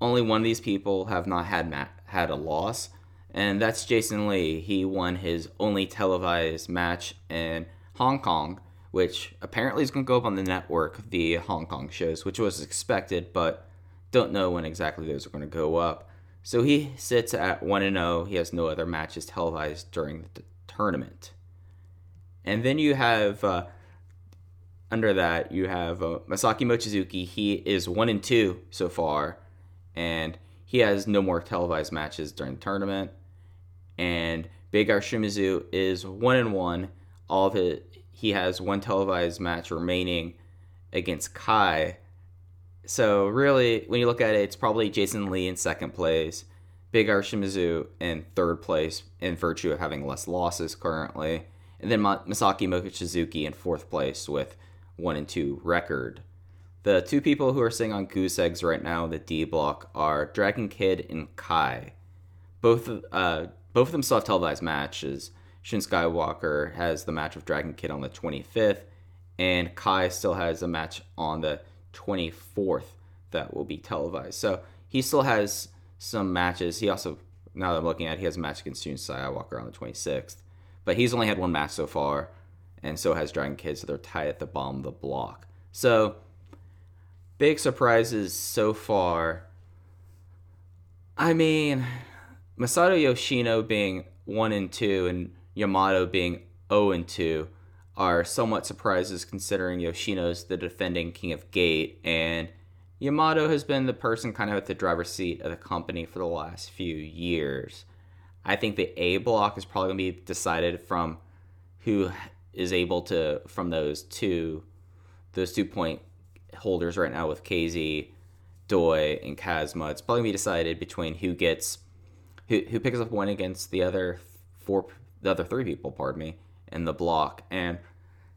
Speaker 2: only one of these people have not had mat- had a loss, and that's Jason Lee. He won his only televised match in Hong Kong, which apparently is going to go up on the network, the Hong Kong shows, which was expected, but don't know when exactly those are going to go up. So he sits at 1 0. He has no other matches televised during the tournament. And then you have uh, under that you have uh, Masaaki Mochizuki. He is one and two so far, and he has no more televised matches during the tournament. And Big Shimizu is one and one. All of it, he has one televised match remaining against Kai. So really, when you look at it, it's probably Jason Lee in second place, Big Shimizu in third place, in virtue of having less losses currently and then Masaaki Mochizuki in fourth place with one and two record. The two people who are sitting on goose eggs right now the D block are Dragon Kid and Kai. Both uh, both of them still have televised matches. Shin Skywalker has the match with Dragon Kid on the 25th, and Kai still has a match on the 24th that will be televised. So he still has some matches. He also, now that I'm looking at, it, he has a match against Shin Skywalker on the 26th. But he's only had one match so far, and so has Dragon Kid, so they're tied at the bottom of the block. So, big surprises so far. I mean, Masato Yoshino being 1 and 2 and Yamato being 0 and 2 are somewhat surprises considering Yoshino's the defending king of gate and Yamato has been the person kind of at the driver's seat of the company for the last few years. I think the A block is probably going to be decided from who is able to from those two those two point holders right now with KZ, Doi, and Kazma. It's probably be decided between who gets who who picks up one against the other four the other three people, pardon me, in the block. And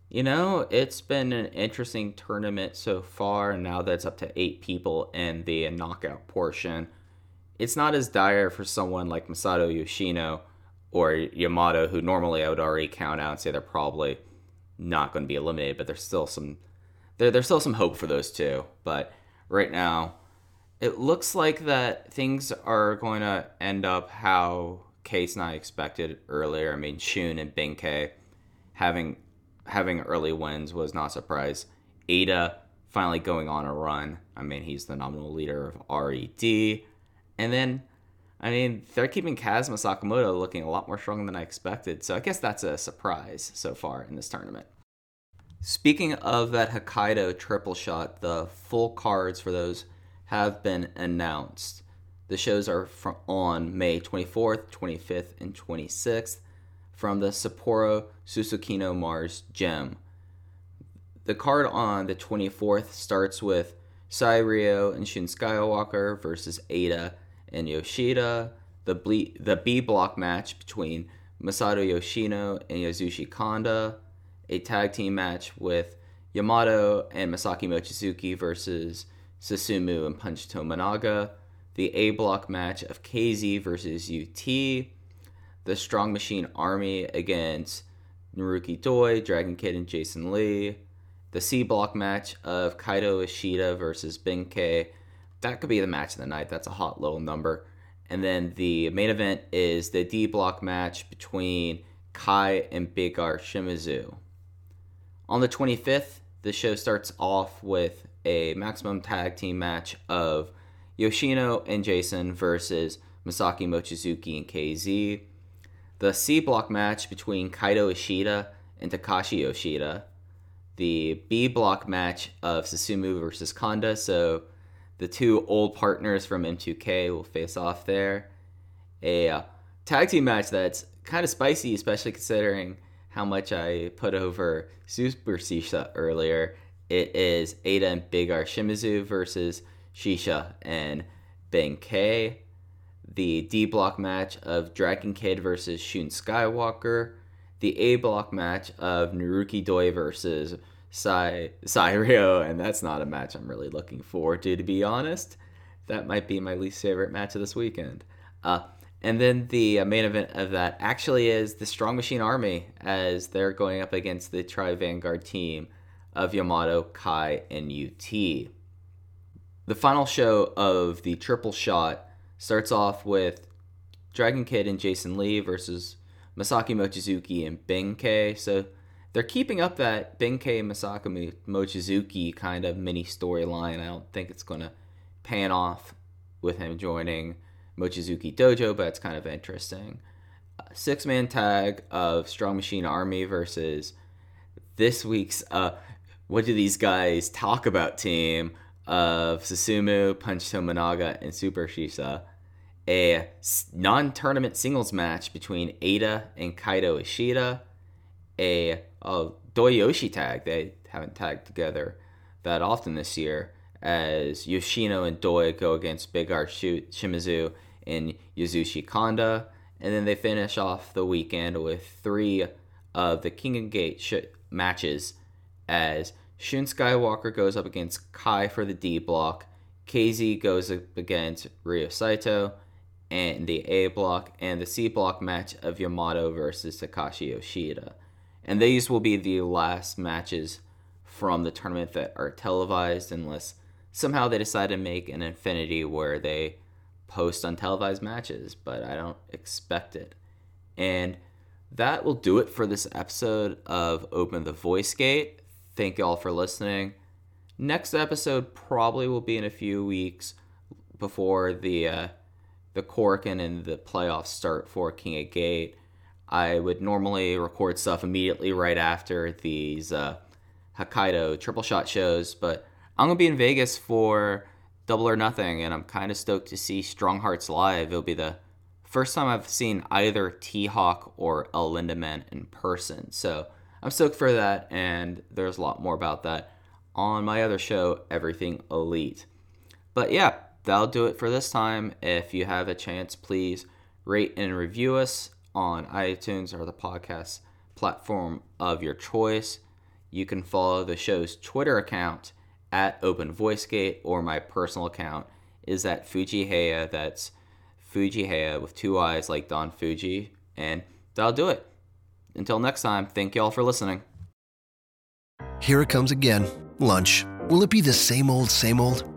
Speaker 2: you know, it's been an interesting tournament so far, and now that it's up to eight people in the knockout portion it's not as dire for someone like Masato Yoshino or Yamato, who normally I would already count out and say they're probably not going to be eliminated, but there's still some there, there's still some hope for those two. But right now, it looks like that things are going to end up how Case and I expected earlier. I mean, Shun and Ben-K having having early wins was not a surprise. Eita finally going on a run. I mean, he's the nominal leader of RED. And then, I mean, they're keeping Kazuma Sakamoto looking a lot more strong than I expected. So I guess that's a surprise so far in this tournament. Speaking of that Hokkaido triple shot, the full cards for those have been announced. The shows are from, on May 24th, 25th, and 26th from the Sapporo Susukino Mars Gym. The card on the 24th starts with Sairyo and Shun Skywalker versus Eita and Yoshida, the, ble- the B block match between Masato Yoshino and Yasushi Kanda, a tag team match with Yamato and Masaaki Mochizuki versus Susumu and Punch Tominaga, the A block match of KZ versus UT, the Strong Machine Army against Naruki Doi, Dragon Kid, and Jason Lee, the C block match of Kaito Ishida versus Ben-K that could be the match of the night. That's a hot little number. And then the main event is the D block match between Kai and Big R Shimizu. On the 25th, the show starts off with a maximum tag team match of Yoshino and Jason versus Masaaki Mochizuki and KZ. The C block match between Kaito Ishida and Takashi Yoshida. The B block match of Susumu versus Kanda. So the two old partners from M2K will face off there. A uh, tag team match that's kind of spicy, especially considering how much I put over Super Shisa earlier. It is Eita and Big R Shimizu versus Shisa and Ben-K. The D block match of Dragon Kid versus Shun Skywalker. The A block match of Naruki Doi versus Sai Sairyo, and that's not a match I'm really looking forward to, to be honest. That might be my least favorite match of this weekend. Uh, and then the uh, main event of that actually is the Strong Machine Army, as they're going up against the Tribe Vanguard team of Yamato, Kai, and UT. The final show of the triple shot starts off with Dragon Kid and Jason Lee versus Masaaki Mochizuki and Ben-K. So they're keeping up that Ben-K and Masaaki Mochizuki kind of mini storyline. I don't think it's going to pan off with him joining Mochizuki Dojo, but it's kind of interesting. Uh, Six man tag of Strong Machine Army versus this week's uh, What Do These Guys Talk About team of Susumu, Punch Tominaga, and Super Shisa. A non tournament singles match between Eita and Kaito Ishida. A, a Doyoshi tag. They haven't tagged together that often this year as Yoshino and Doi go against Big R Shimizu and Yasushi Kanda. And then they finish off the weekend with three of the King of Gate sh- matches as Shun Skywalker goes up against Kai for the D block, KZ goes up against Ryo Saito, and the A block and the C block match of Yamato versus Takashi Yoshida. And these will be the last matches from the tournament that are televised unless somehow they decide to make an infinity where they post untelevised matches, but I don't expect it. And that will do it for this episode of Open the Voice Gate. Thank you all for listening. Next episode probably will be in a few weeks before the uh, the Korakuen and the playoffs start for King of Gate. I would normally record stuff immediately right after these uh, Hokkaido triple shot shows, but I'm gonna be in Vegas for Double or Nothing, and I'm kind of stoked to see Strong Hearts live. It'll be the first time I've seen either T Hawk or El Lindaman in person, so I'm stoked for that. And there's a lot more about that on my other show, Everything Elite. But yeah, that'll do it for this time. If you have a chance, please rate and review us on iTunes or the podcast platform of your choice. You can follow the show's Twitter account at Open VoiceGate or my personal account is at Fujiheya. That's Fujiheya with two eyes like Don Fujii. And that'll do it. Until next time, thank you all for listening.
Speaker 3: Here it comes again lunch. Will it be the same old, same old?